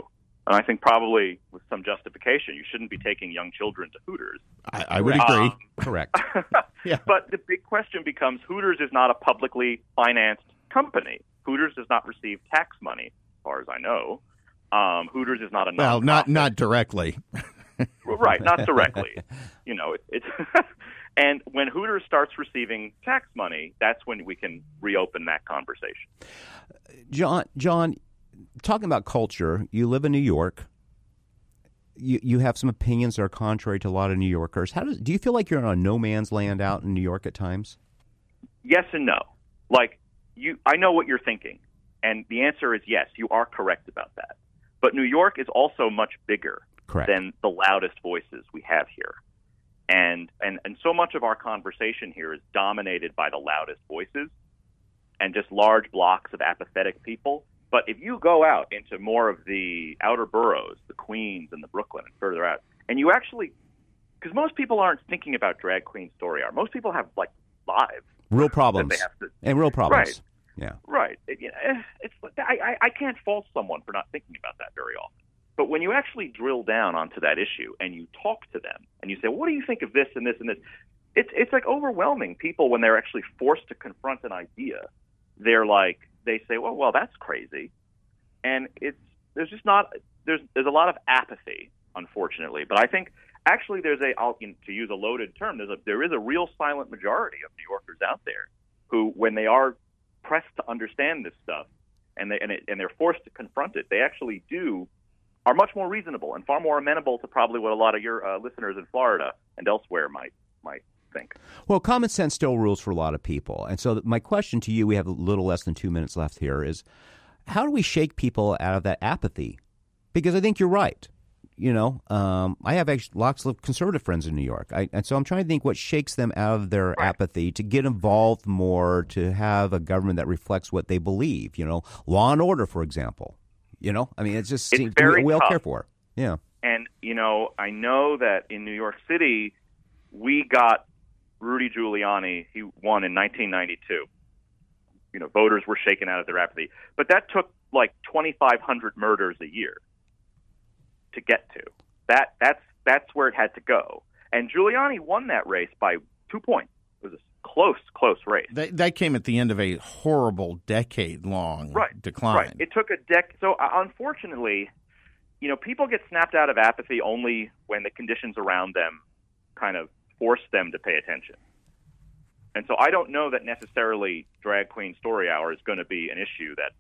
and I think probably with some justification, you shouldn't be taking young children to Hooters. I, I would Right. agree. Um, Correct. Yeah. But the big question becomes Hooters is not a publicly financed company. Hooters does not receive tax money, as far as I know. Um, Hooters is not a Well, not not directly. right, not directly. you know, it, it's and when Hooters starts receiving tax money, that's when we can reopen that conversation. Jon, Jon, talking about culture, you live in New York. You you have some opinions that are contrary to a lot of New Yorkers. How does do you feel like you're on a no man's land out in New York at times? Yes and no. Like you, I know what you're thinking, and the answer is yes. You are correct about that. But New York is also much bigger Correct. than the loudest voices we have here. And, and and so much of our conversation here is dominated by the loudest voices and just large blocks of apathetic people. But if you go out into more of the outer boroughs, the Queens and the Brooklyn and further out, and you actually, because most people aren't thinking about drag queen story hour. Most people have like lives. real problems that they have to, and real problems. Right. Yeah. Right. It, you know, eh, it's I, I I can't fault someone for not thinking about that very often. But when you actually drill down onto that issue and you talk to them and you say, "What do you think of this and this and this?" It's it's like overwhelming people when they're actually forced to confront an idea. They're like they say, "Well, well, that's crazy," and it's there's just not there's there's a lot of apathy, unfortunately. But I think actually there's a I'll, to use a loaded term there's a there is a real silent majority of New Yorkers out there who, when they are pressed to understand this stuff and they and, it, and they're forced to confront it, they actually do are much more reasonable and far more amenable to probably what a lot of your uh, listeners in Florida and elsewhere might might think. Well, common sense still rules for a lot of people, and so my question to you: We have a little less than two minutes left here. Is how do we shake people out of that apathy? Because I think you're right. You know, um, I have actually lots of conservative friends in New York, I, and so I'm trying to think what shakes them out of their Right. apathy to get involved more, to have a government that reflects what they believe. You know, law and order, for example. You know, I mean, it just It's seems very we, we all tough. care for. Yeah. And you know, I know that in New York City, we got Rudy Giuliani. He won in 1992. You know, voters were shaken out of their apathy, but that took like 2,500 murders a year to get to. That that's that's where it had to go. And Giuliani won that race by two points. It was a close, close race. That, that came at the end of a horrible decade long right, decline. Right. It took a decade. So uh, unfortunately, you know, people get snapped out of apathy only when the conditions around them kind of force them to pay attention. And so I don't know that necessarily drag queen story hour is going to be an issue that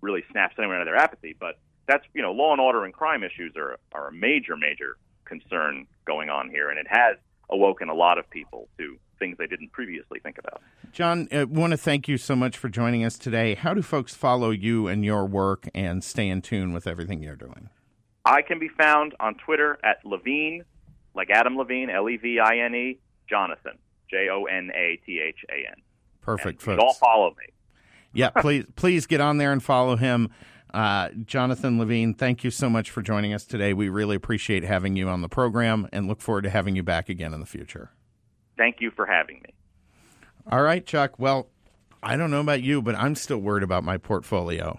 really snaps anyone out of their apathy. But that's you know, law and order and crime issues are are a major, major concern going on here, and it has awoken a lot of people to things they didn't previously think about. Jon, I want to thank you so much for joining us today. How do folks follow you and your work and stay in tune with everything you're doing? I can be found on Twitter at Levine, like Adam Levine, L E V I N E, Jonathan, J O N A T H A N. Perfect, folks. all follow me. yeah, please, please get on there and follow him. Uh, Jonathan Levine, thank you so much for joining us today. We really appreciate having you on the program and look forward to having you back again in the future. Thank you for having me. All right, Chuck. Well, I don't know about you, but I'm still worried about my portfolio.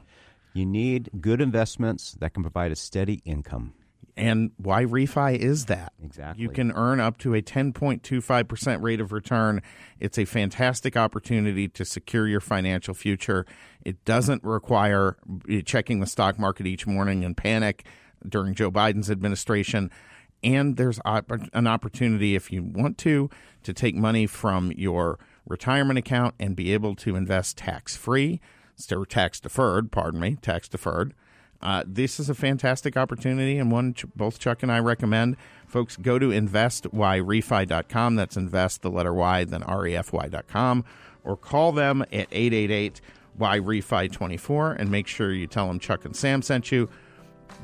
You need good investments that can provide a steady income. And Yrefy is that? Exactly. You can earn up to a 10.25% rate of return. It's a fantastic opportunity to secure your financial future. It doesn't require eh, checking the stock market each morning in panic during Joe Biden's administration. And there's an opportunity, if you want to, to take money from your retirement account and be able to invest tax free, still tax deferred, pardon me, tax deferred. Uh, this is a fantastic opportunity and one ch- both Chuck and I recommend. Folks, go to investyrefy.com. That's invest, the letter Y, then refy.com, or call them at 888 YREFI 24 and make sure you tell them Chuck and Sam sent you.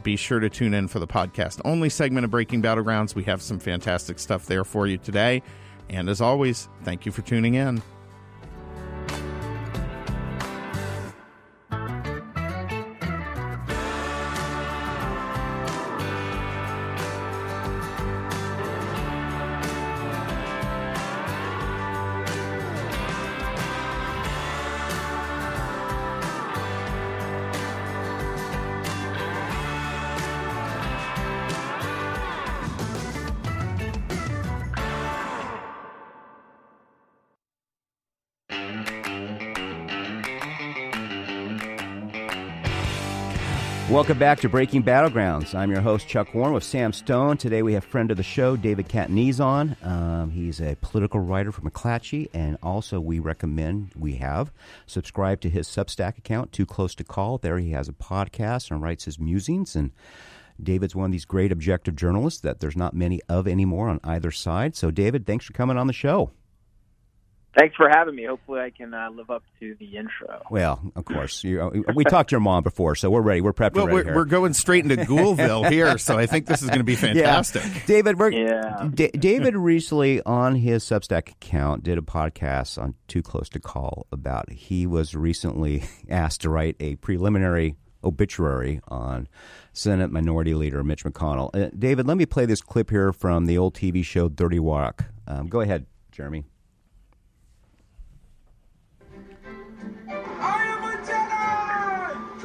Be sure to tune in for the podcast only segment of Breaking Battlegrounds. We have some fantastic stuff there for you today. And as always, thank you for tuning in. Welcome back to Breaking Battlegrounds. I'm your host, Chuck Warren, with Sam Stone. Today we have friend of the show, David Catanese, on. Um, he's a political writer for McClatchy, and also we recommend, we have, subscribe to his Substack account, Too Close to Call. There he has a podcast and writes his musings. And David's one of these great objective journalists that there's not many of anymore on either side. So, David, thanks for coming on the show. Thanks for having me. Hopefully, I can uh, live up to the intro. Well, of course. You, we talked to your mom before, so we're ready. We're prepped Well, and ready we're, here. we're going straight into Ghoulville here, so I think this is going to be fantastic. Yeah. David, we're, Yeah. D- David recently on his Substack account did a podcast on Too Close to Call about he was recently asked to write a preliminary obituary on Senate Minority Leader Mitch McConnell. Uh, David, let me play this clip here from the old TV show 30 Rock. Um, go ahead, Jeremy.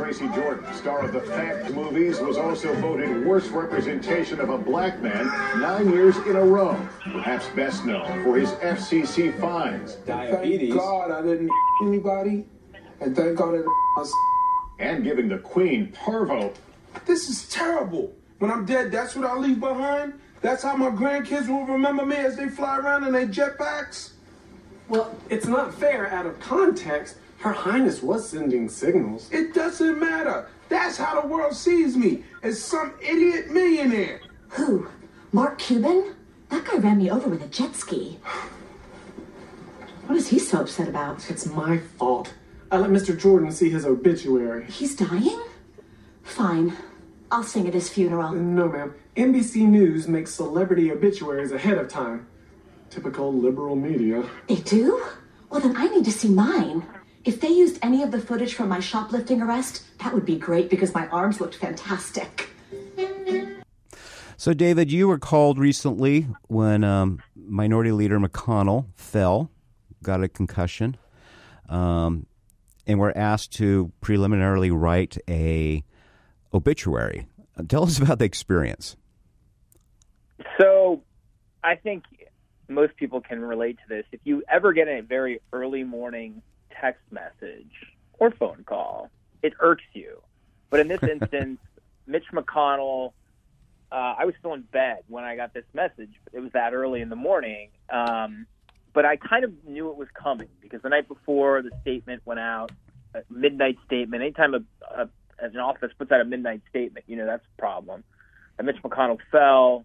Tracy Jordan, star of the Fact movies, was also voted worst representation of a black man nine years in a row. Perhaps best known for his FCC fines. Diabetes. Thank God I didn't anybody, and thank God it was. And giving the Queen parvo. This is terrible. When I'm dead, that's what I leave behind. That's how my grandkids will remember me as they fly around in their jetpacks. Well, it's not fair out of context. Her Highness was sending signals. It doesn't matter. That's how the world sees me, as some idiot millionaire. Who? Mark Cuban? That guy ran me over with a jet ski. What is he so upset about? It's my fault. I let Mr. Jordan see his obituary. He's dying? Fine. I'll sing at his funeral. No, ma'am. NBC News makes celebrity obituaries ahead of time. Typical liberal media. They do? Well, then I need to see mine. If they used any of the footage from my shoplifting arrest, that would be great because my arms looked fantastic. So, David, you were called recently when um, Minority Leader McConnell fell, got a concussion, um, and were asked to preliminarily write a obituary. Tell us about the experience. So, I think most people can relate to this. If you ever get a very early morning text message or phone call, it irks you. But in this instance, Mitch McConnell, uh, I was still in bed when I got this message. It was that early in the morning. Um, but I kind of knew it was coming because the night before the statement went out, a midnight statement, anytime a, a, an office puts out a midnight statement, you know, that's a problem. And Mitch McConnell fell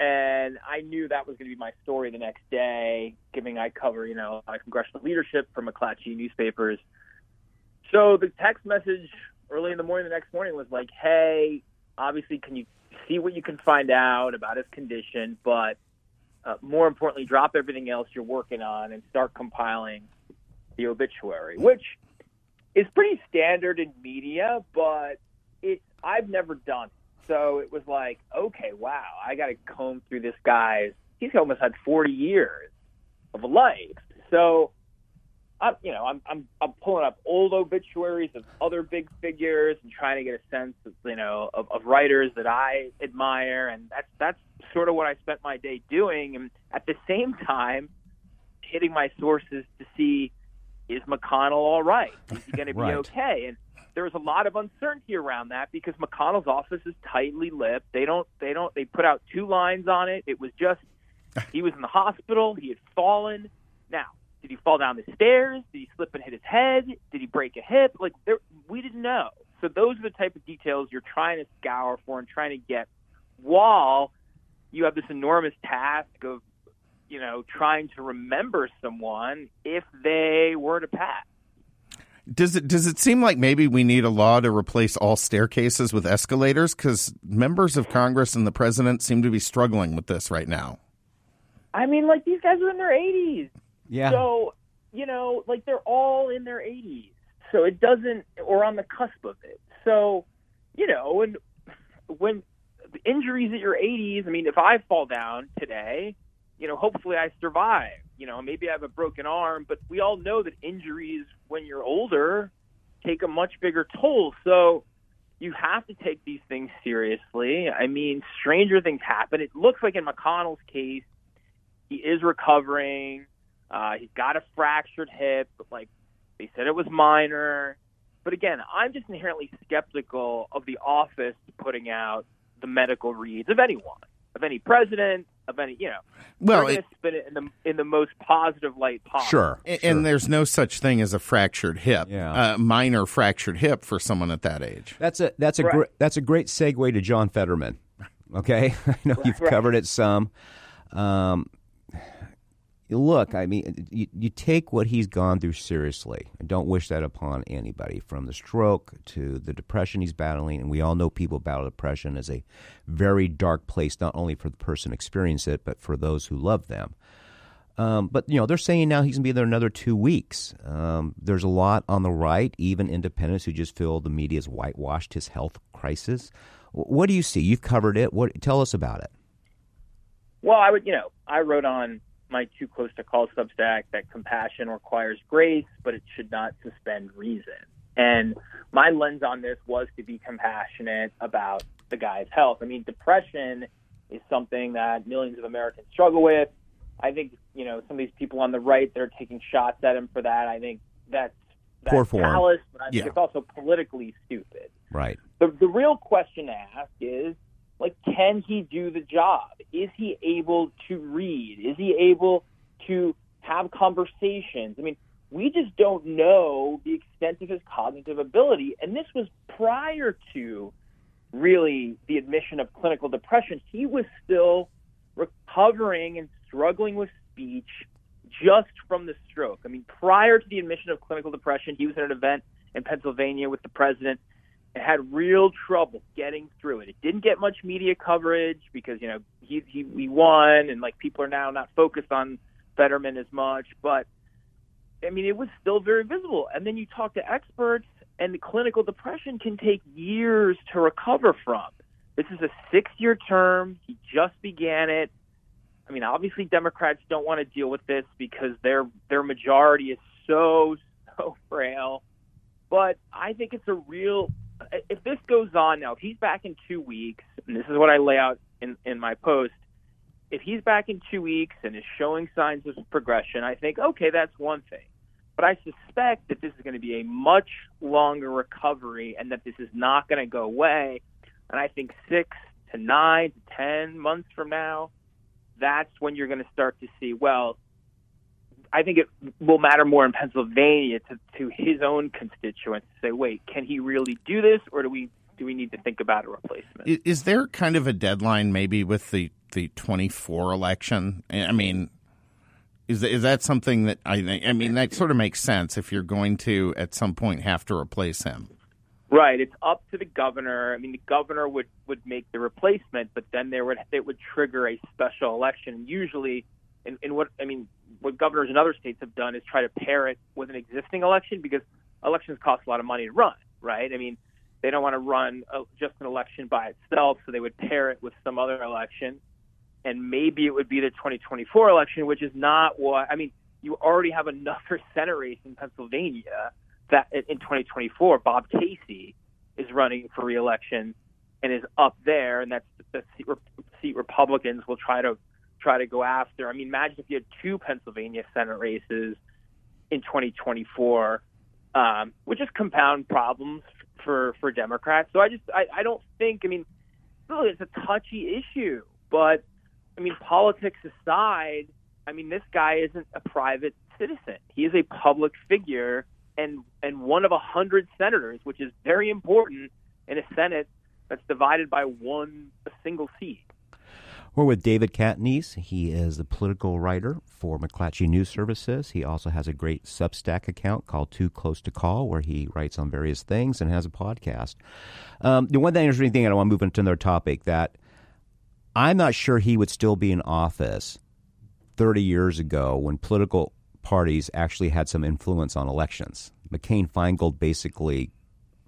and I knew that was going to be my story the next day, giving I cover, you know, congressional leadership for McClatchy newspapers. So the text message early in the morning the next morning was like, "Hey, obviously, can you see what you can find out about his condition, but uh, more importantly, drop everything else you're working on and start compiling the obituary," which is pretty standard in media, but it I've never done it so it was like, okay, wow, I got to comb through this guy's. He's almost had 40 years of life. So, I'm, you know, I'm I'm I'm pulling up old obituaries of other big figures and trying to get a sense, of, you know, of, of writers that I admire, and that's that's sort of what I spent my day doing. And at the same time, hitting my sources to see is McConnell all right? Is he going to be right. okay? And there was a lot of uncertainty around that because McConnell's office is tightly lipped. They don't they don't they put out two lines on it. It was just he was in the hospital, he had fallen. Now, did he fall down the stairs? Did he slip and hit his head? Did he break a hip? Like there we didn't know. So those are the type of details you're trying to scour for and trying to get while you have this enormous task of you know trying to remember someone if they were to pass. Does it does it seem like maybe we need a law to replace all staircases with escalators? Because members of Congress and the president seem to be struggling with this right now. I mean, like these guys are in their 80s. Yeah. So you know, like they're all in their 80s. So it doesn't, or on the cusp of it. So you know, and when injuries at your 80s, I mean, if I fall down today, you know, hopefully I survive. You know, maybe I have a broken arm, but we all know that injuries when you're older take a much bigger toll. So you have to take these things seriously. I mean, stranger things happen. It looks like in McConnell's case, he is recovering. Uh, he's got a fractured hip, but like they said, it was minor. But again, I'm just inherently skeptical of the office putting out the medical reads of anyone, of any president, of any, you know. Well, it- going to spin it in the in the most positive light possible. Sure. A- And there's no such thing as a fractured hip, Yeah. a minor fractured hip for someone at that age. That's a that's a Right. gr- that's a great segue to John Fetterman. Okay, I know you've right. covered it some. Um, look, I mean, you, you take what he's gone through seriously. I don't wish that upon anybody, from the stroke to the depression he's battling. And we all know people battle depression as a very dark place, not only for the person experiencing it, but for those who love them. Um, but you know they're saying now he's going to be there another two weeks. Um, there's a lot on the right, even independents who just feel the media's whitewashed his health crisis. What do you see? You've covered it. What? Tell us about it. Well, I would, you know, I wrote on my too close to call Substack that compassion requires grace, but it should not suspend reason. And my lens on this was to be compassionate about the guy's health. I mean, depression is something that millions of Americans struggle with. I think, you know, some of these people on the right, they're taking shots at him for that. I think that's, that's Poor form. callous, but I think Yeah. it's also politically stupid. Right. The, the real question to ask is, like, can he do the job? Is he able to read? Is he able to have conversations? I mean, we just don't know the extent of his cognitive ability. And this was prior to really the admission of clinical depression. He was still recovering and struggling with speech just from the stroke. I mean, prior to the admission of clinical depression, he was at an event in Pennsylvania with the president and had real trouble getting through it. It didn't get much media coverage because, you know, he, he, he won and like people are now not focused on Fetterman as much, but I mean, it was still very visible. And then you talk to experts, and the clinical depression can take years to recover from. This is a six year term. He just began it. I mean, obviously, Democrats don't want to deal with this because their their majority is so so frail. But I think it's a real. If this goes on now, if he's back in two weeks, and this is what I lay out in in my post, if he's back in two weeks and is showing signs of progression, I think okay, that's one thing. But I suspect that this is going to be a much longer recovery, and that this is not going to go away. And I think six to nine to ten months from now, that's when you're going to start to see. Well, I think it will matter more in Pennsylvania to, to his own constituents to say, wait, can he really do this, or do we do we need to think about a replacement? Is there kind of a deadline maybe with the the 24 election? I mean, is is that something that I think? I mean, that sort of makes sense if you're going to at some point have to replace him. Right. It's up to the governor. I mean, the governor would would make the replacement, but then there would it would trigger a special election. Usually, in, in what I mean, what governors in other states have done is try to pair it with an existing election because elections cost a lot of money to run. Right. I mean, they don't want to run a, just an election by itself, so they would pair it with some other election, and maybe it would be the 2024 election, which is not what I mean. You already have another Senate race in Pennsylvania that in 2024, Bob Casey is running for reelection and is up there, and that's the seat, seat Republicans will try to try to go after. I mean, imagine if you had two Pennsylvania Senate races in 2024, um, which just compound problems for for Democrats. So I just I, I don't think. I mean, really, it's a touchy issue, but I mean, politics aside, I mean, this guy isn't a private citizen. He is a public figure and and one of a hundred senators, which is very important in a Senate that's divided by one a single seat. We're with David Catanese. He is the political writer for McClatchy News Services. He also has a great Substack account called Too Close to Call, where he writes on various things and has a podcast. Um, the one interesting thing, I want to move into another topic that I'm not sure he would still be in office 30 years ago when political parties actually had some influence on elections. McCain Feingold basically,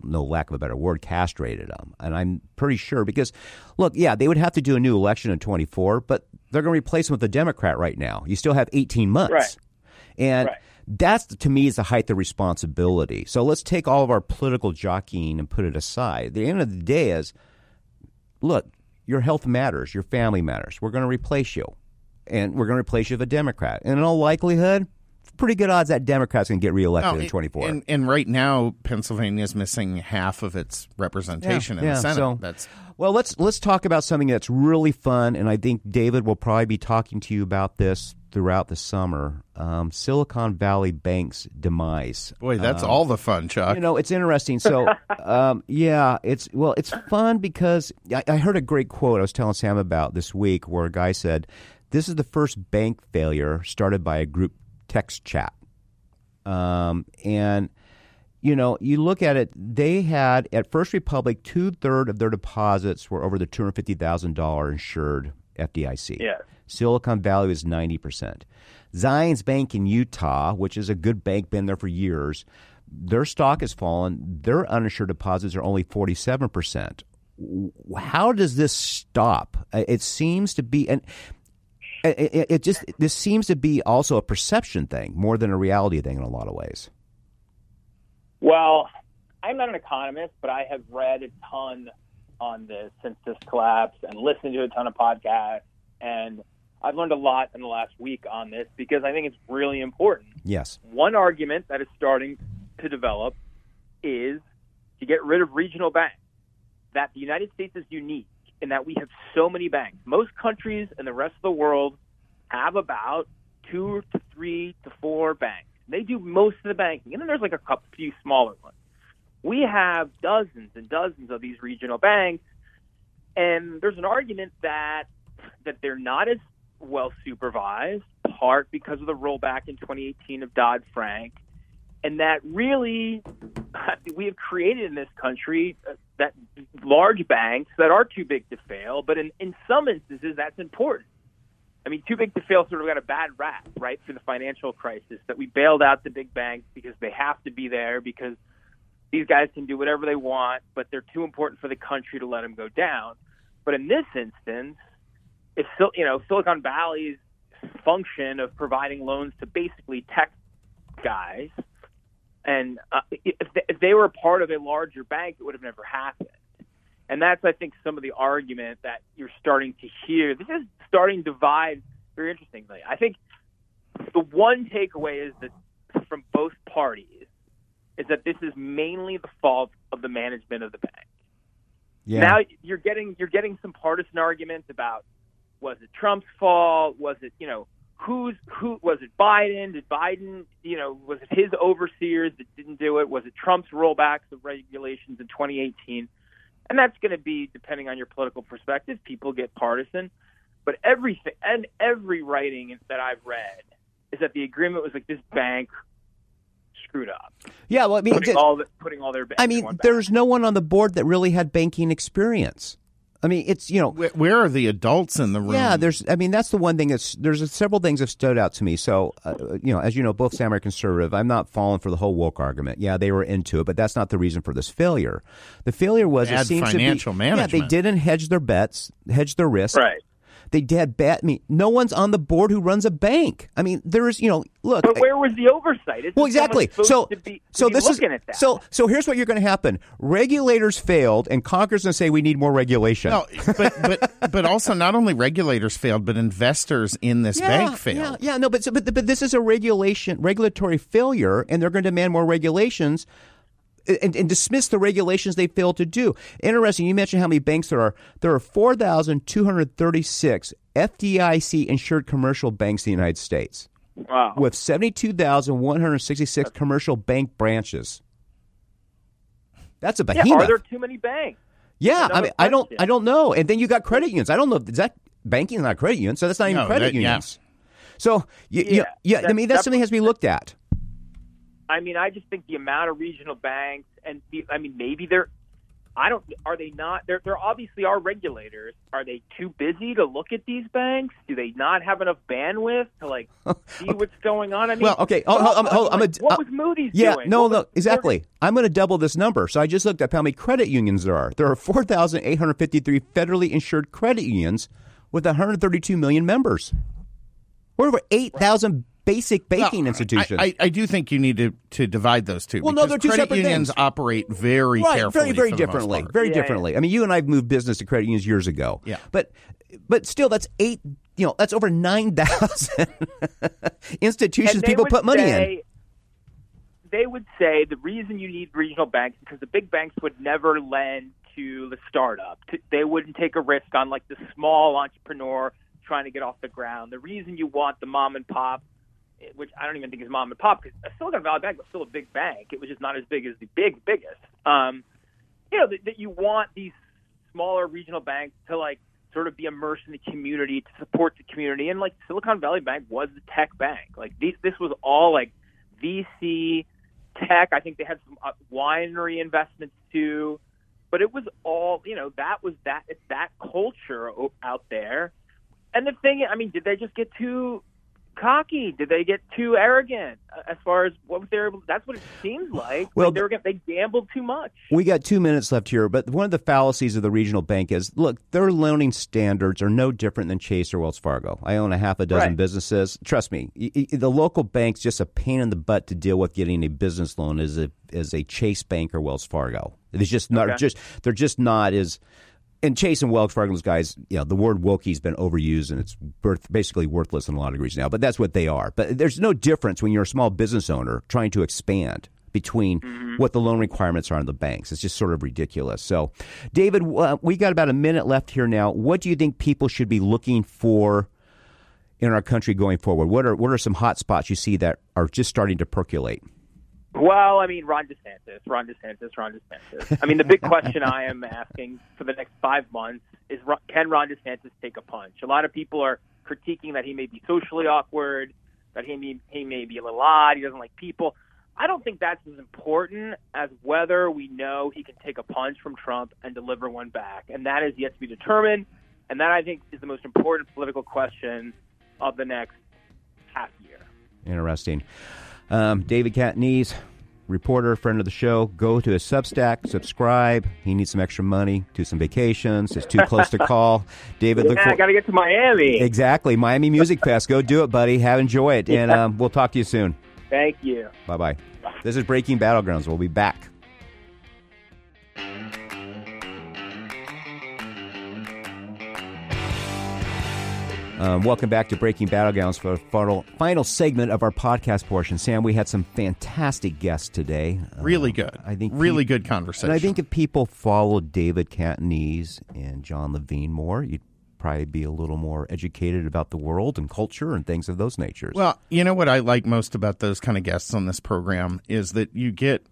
no lack of a better word, castrated them. And I'm pretty sure because, look, yeah, they would have to do a new election in 24, but they're going to replace him with a Democrat right now. You still have 18 months. Right. And Right. that's, to me, is the height of responsibility. So let's take all of our political jockeying and put it aside. The end of the day is, look, your health matters, your family matters. We're going to replace you, and we're going to replace you with a Democrat. And in all likelihood, pretty good odds that Democrat's to get reelected No, in 24. And, and right now, Pennsylvania is missing half of its representation in the Senate. So, That's well, let's let's talk about something that's really fun, and I think David will probably be talking to you about this throughout the summer. Um, Silicon Valley Bank's demise. boy, that's Um, all the fun, Chuck. You know, it's interesting. So, um, yeah, it's well, it's fun because I, I heard a great quote I was telling Sam about this week, where a guy said, "This is the first bank failure started by a group text chat," um, and you know, you look at it, they had at First Republic two third of their deposits were over the two hundred fifty thousand dollar insured FDIC. Yeah. Silicon Valley was ninety percent. Zions Bank in Utah, which is a good bank, been there for years, their stock has fallen. Their uninsured deposits are only forty seven percent. How does this stop? It seems to be, and it, it, it just this seems to be also a perception thing more than a reality thing in a lot of ways. Well, I'm not an economist, but I have read a ton on this since this collapse and listened to a ton of podcasts. And I've learned a lot in the last week on this because I think it's really important. Yes. One argument that is starting to develop is to get rid of regional banks. That the United States is unique in that we have so many banks. Most countries in the rest of the world have about two to three to four banks. They do most of the banking, and then there's like a couple few smaller ones. We have dozens and dozens of these regional banks, and there's an argument that that they're not as well supervised, part because of the rollback in 2018 of Dodd Frank, and that really we have created in this country uh, that large banks that are too big to fail, but in, in some instances that's important. I mean, too big to fail sort of got a bad rap, right, for the financial crisis that we bailed out the big banks because they have to be there because these guys can do whatever they want, but they're too important for the country to let them go down. But in this instance, if you know Silicon Valley's function of providing loans to basically tech guys, and uh, if, they, if they were part of a larger bank, it would have never happened. And that's, I think, some of the argument that you're starting to hear. This is starting to divide very interestingly. I think the one takeaway is that from both parties is that this is mainly the fault of the management of the bank. Yeah. Now you're getting you're getting some partisan arguments about was it Trump's fault? Was it you know who's who was it Biden? Did Biden you know was it his overseers that didn't do it? Was it Trump's rollbacks of regulations in 2018? And that's going to be depending on your political perspective. People get partisan, but everything and every writing that I've read is that the agreement was like this bank screwed up. Yeah, well, I mean, putting all, the, putting all their I mean, there's no one on the board that really had banking experience. I mean, it's you know, where, where, are the adults in the room? Yeah, there's. I mean, that's the one thing that's there's several things that stood out to me. So, uh, you know, as you know, both Sam are conservative. I'm not falling for the whole woke argument. Yeah, they were into it, but that's not the reason for this failure. The failure was Bad it seems financial to be, management. Yeah, they didn't hedge their bets, hedge their risk. Right. They had bat me. no one's on the board who runs a bank. I mean, there is, you know, look. But where was the oversight? Isn't well, exactly. So, to be, to so be this is looking at that? so. So here's what you're going to happen: regulators failed, and Congress going to say we need more regulation. No, but but but also not only regulators failed, but investors in this yeah, bank failed. Yeah, yeah, no, but so, but but this is a regulation regulatory failure, and they're going to demand more regulations and, and, dismiss the regulations they failed to do. Interesting. You mentioned how many banks there are. There are four thousand two hundred thirty-six FDIC insured commercial banks in the United States. Wow. With seventy-two thousand one hundred sixty-six commercial bank branches. That's a behemoth. Yeah, are there too many banks? Yeah, I mean, I don't, I don't know. And then you got credit unions. I don't know. Is that banking is not credit union? So that's not even No, credit that- yeah. unions. So you, you- Yeah, yeah, I mean, that's that- something that has to be looked at. I mean, I just think the amount of regional banks and the, I mean, maybe they're. I don't. Are they not? There, there obviously are regulators. Are they too busy to look at these banks? Do they not have enough bandwidth to like see what's going on? I mean, Well, okay, hold- hold- hold- I'm like, a- what was Moody's Yeah, doing? no, What no, was- exactly. I'm going to double this number. So I just looked up how many credit unions there are. There are 4,853 federally insured credit unions with 132 million members. We're over 8,000 basic banking No, institutions. I, I, I do think you need to, to divide those two. Well, no, because they're two credit separate unions things. operate very right, carefully, very, very for the most differently, part. very Yeah, differently. I mean, you and I've moved business to credit unions years ago. Yeah. but but still, that's eight. You know, that's over nine thousand institutions people put money in. They would say the reason you need regional banks is because the big banks would never lend to the startup. They wouldn't take a risk on like the small entrepreneur trying to get off the ground. The reason you want the mom and pop, which I don't even think is mom and pop, because Silicon Valley Bank was still a big bank. It was just not as big as the big biggest. Um, you know that, that you want these smaller regional banks to like sort of be immersed in the community to support the community. And like silicon valley bank was the tech bank. Like these this was all like vc tech. I think they had some uh, winery investments too. But it was all you know that was that it's that culture out there. And the thing i mean did they just get too cocky? Did they get too arrogant as far as what they were able? That's what it seems like. Well, like they were they gambled too much. We got two minutes left here, but one of the fallacies of the regional bank is look, their loaning standards are no different than Chase or Wells Fargo. I own a half a dozen Right. businesses. Trust me, the local bank's just a pain in the butt to deal with getting a business loan as a as a Chase Bank or Wells Fargo. It's just not Okay. just they're just not as and Chase and Wells Fargo, those guys, you know, the word wokie's been overused and it's worth, basically worthless in a lot of degrees now, but that's what they are. But there's no difference when you're a small business owner trying to expand between what the loan requirements are in the banks. It's just sort of ridiculous. So, David, uh, we got about a minute left here now. What do you think people should be looking for in our country going forward? What are what are some hot spots you see that are just starting to percolate? Well, I mean, Ron DeSantis, Ron DeSantis, Ron DeSantis. I mean, the big question I am asking for the next five months is can Ron DeSantis take a punch? A lot of people are critiquing that he may be socially awkward, that he may, he may be a little odd, he doesn't like people. I don't think that's as important as whether we know he can take a punch from Trump and deliver one back. And that is yet to be determined. And that, I think, is the most important political question of the next half year. Interesting. Um, David Catanese, reporter, friend of the show. Go to his Substack, subscribe. He needs some extra money, do some vacations. It's too close to call. David, look Yeah, I got to get to Miami. exactly Miami Music Fest. Go do it, buddy. Have enjoy it, and um, we'll talk to you soon. Thank you. Bye bye. This is Breaking Battlegrounds. We'll be back. Um, welcome back to Breaking Battlegrounds for the final, final segment of our podcast portion. Sam, we had some fantastic guests today. Uh, Really good. I think really good conversation. And I think if people followed David Catanese and Jon Levine more, you'd probably be a little more educated about the world and culture and things of those natures. Well, you know what I like most about those kind of guests on this program is that you get,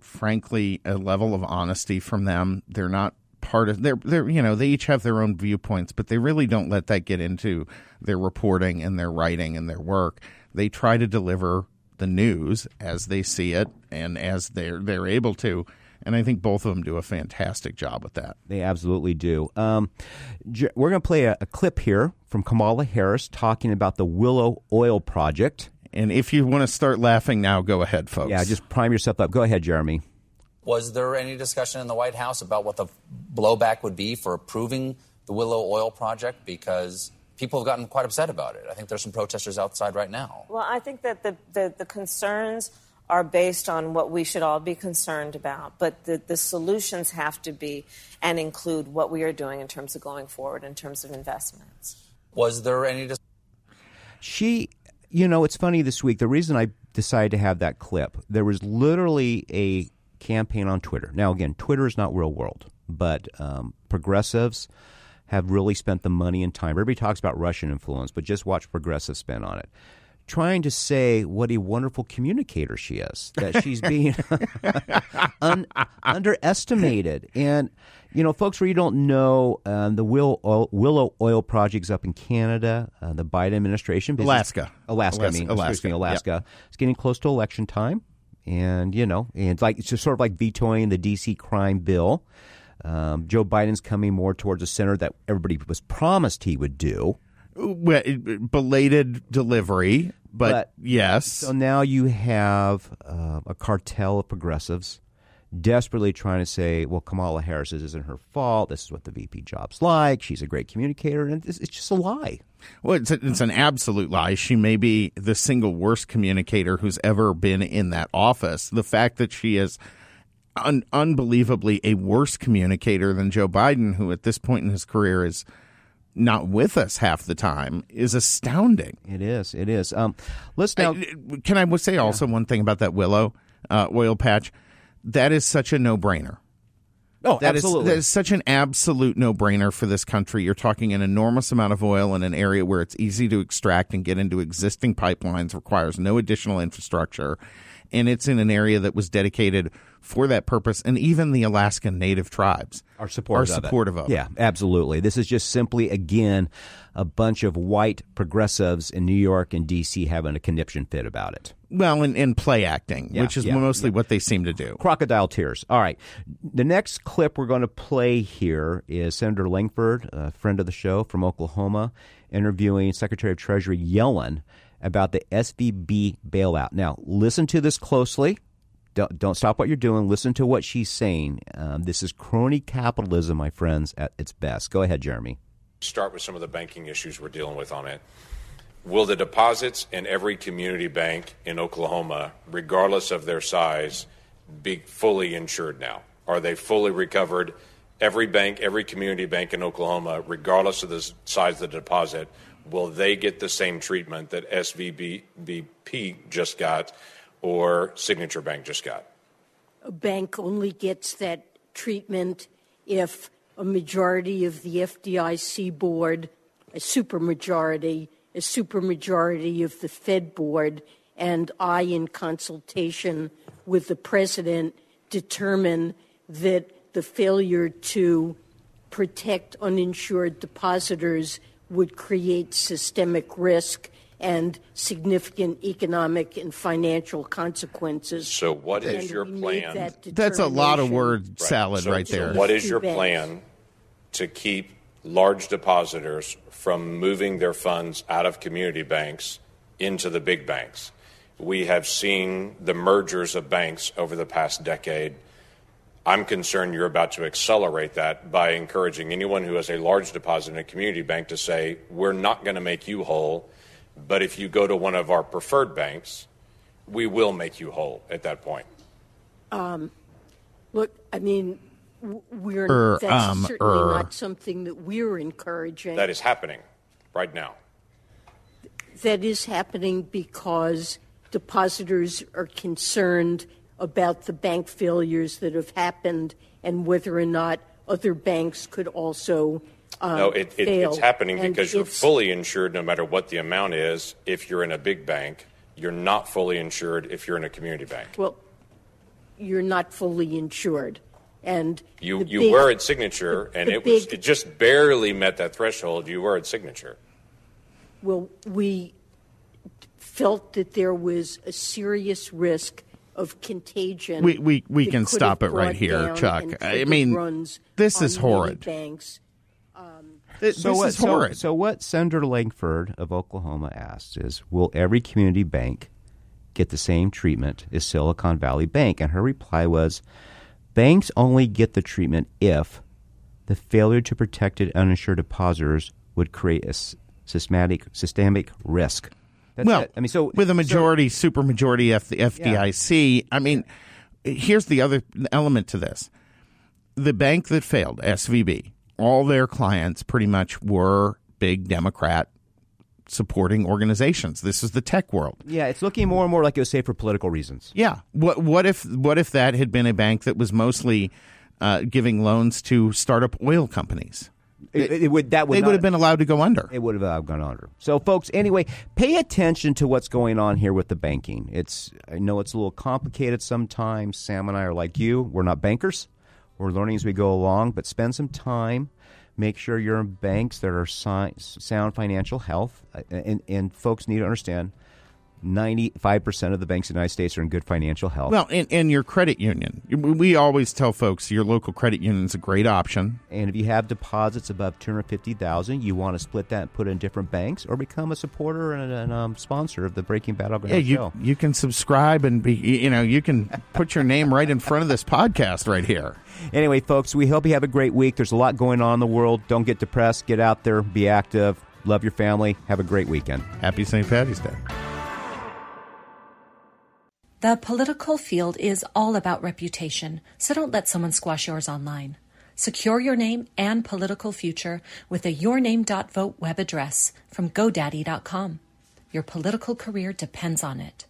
frankly, a level of honesty from them. They're not part of they're they're you know they each have their own viewpoints, but they really don't let that get into their reporting and their writing and their work. They try to deliver the news as they see it and as they're they're able to. And I think both of them do a fantastic job with that. They absolutely do. Um, we're going to play a, a clip here from Kamala Harris talking about the Willow Oil Project. And if you want to start laughing now, go ahead, folks. Yeah, just prime yourself up. Go ahead, Jeremy. Was there any discussion in the White House about what the blowback would be for approving the Willow Oil Project? Because people have gotten quite upset about it. I think there's some protesters outside right now. Well, I think that the, the, the concerns are based on what we should all be concerned about, but the, the solutions have to be and include what we are doing in terms of going forward, in terms of investments. Was there any dis- She, you know, it's funny this week. The reason I decided to have that clip, there was literally a campaign on Twitter. Now, again, Twitter is not real world, but um, progressives have really spent the money and time. Everybody talks about Russian influence, but just watch progressives spend on it. Trying to say what a wonderful communicator she is, that she's being un- underestimated. And, you know, folks where you don't know, um, the Will oil, Willow Oil Project's up in Canada. Uh, the Biden administration. business- Alaska. Alaska, I Alaska, mean, Alaska, me, yep. Alaska. It's getting close to election time. And, you know, and it's like it's just sort of like vetoing the D.C. crime bill. Um, Joe Biden's coming more towards a center that everybody was promised he would do. Well, belated delivery, but, But- yes. So now you have uh, a cartel of progressives desperately trying to say, well, Kamala Harris, this isn't her fault. This is what the VP job's like. She's a great communicator. And it's, it's just a lie. Well, it's, a, it's an absolute lie. She may be the single worst communicator who's ever been in that office. The fact that she is un- unbelievably a worse communicator than Joe Biden, who at this point in his career is not with us half the time, is astounding. It is. It is. Um, let's now. Can I say also one thing about that Willow uh, oil patch? That is such a no brainer. Oh, That is- absolutely. that is such an absolute no brainer for this country. You're talking an enormous amount of oil in an area where it's easy to extract and get into existing pipelines, requires no additional infrastructure. And it's in an area that was dedicated for that purpose. And even the Alaskan Native tribes are supportive, are supportive of of it. it. Yeah, absolutely. This is just simply, again, a bunch of white progressives in New York and D.C. having a conniption fit about it. Well, and, and play acting, Yeah, which is yeah, mostly what they seem to do. Crocodile tears. All right. The next clip we're going to play here is Senator Lankford, a friend of the show from Oklahoma, interviewing Secretary of Treasury Yellen about the SVB bailout. Now, listen to this closely. Don't, don't stop what you're doing. Listen to what she's saying. Um, this is crony capitalism, my friends, at its best. Go ahead, Jeremy. Start with some of the banking issues we're dealing with on it. Will the deposits in every community bank in Oklahoma, regardless of their size, be fully insured now? Are they fully recovered? Every bank, every community bank in Oklahoma, regardless of the size of the deposit, will they get the same treatment that SVBP just got or Signature Bank just got? A bank only gets that treatment if a majority of the FDIC board, a supermajority, a supermajority of the Fed board, and I, in consultation with the president, determine that the failure to protect uninsured depositors would create systemic risk and significant economic and financial consequences. So, what is And your plan? that That's a lot of determination. word salad So- right so there. what is your plan to keep large depositors from moving their funds out of community banks into the big banks? We have seen the mergers of banks over the past decade. I'm concerned you're about to accelerate that by encouraging anyone who has a large deposit in a community bank to say, we're not going to make you whole, but if you go to one of our preferred banks, we will make you whole at that point. Um, look, I mean, we're Er, that's um, certainly er. not something that we're encouraging. That is happening right now. that is happening because depositors are concerned about the bank failures that have happened and whether or not other banks could also um, No, it, it, it's happening And because you're fully insured no matter what the amount is. If you're in a big bank, you're not fully insured if you're in a community bank. well, you're not fully insured, and You you big- were at Signature, and the it was it just barely met that threshold. You were at Signature. Well, we felt that there was a serious risk of contagion. We- we- we can stop it right here, Chuck. I mean, runs this is horrid. Banks. Th- so this what, is so- horrid. So, what Senator Lankford of Oklahoma asked is, will every community bank get the same treatment as Silicon Valley Bank? And her reply was, banks only get the treatment if the failure to protect uninsured depositors would create a systematic systemic risk. That's well. I mean, so with a so- majority, supermajority F- the FDIC, I mean, here's the other element to this: the bank that failed, SVB, all their clients pretty much were big Democrat supporting organizations. This is the tech world. yeah, it's looking more and more like it was safe for political reasons. Yeah. What what if what if that had been a bank that was mostly uh, giving loans to startup oil companies? It, it would that would they not- would have been allowed to go under. It would have uh, gone under. So, folks, anyway, pay attention to what's going on here with the banking. It's I know it's a little complicated sometimes. Sam and I are like you; we're not bankers. We're learning as we go along, but spend some time. Make sure you're in banks that are si- sound financial health, Uh, and, and folks need to understand. Ninety-five percent of the banks in the United States are in good financial health. Well, and, and your credit union. We always tell folks your local credit union is a great option. And if you have deposits above two hundred fifty thousand, you want to split that and put it in different banks, or become a supporter and a um, sponsor of the Breaking Battleground Yeah, you show. you can subscribe and be you know you can put your name right in front of this podcast right here. Anyway, folks, we hope you have a great week. There's a lot going on in the world. Don't get depressed. Get out there. Be active. Love your family. Have a great weekend. Happy St. Patty's Day. The political field is all about reputation, so don't let someone squash yours online. Secure your name and political future with a yourname.vote web address from GoDaddy.com. Your political career depends on it.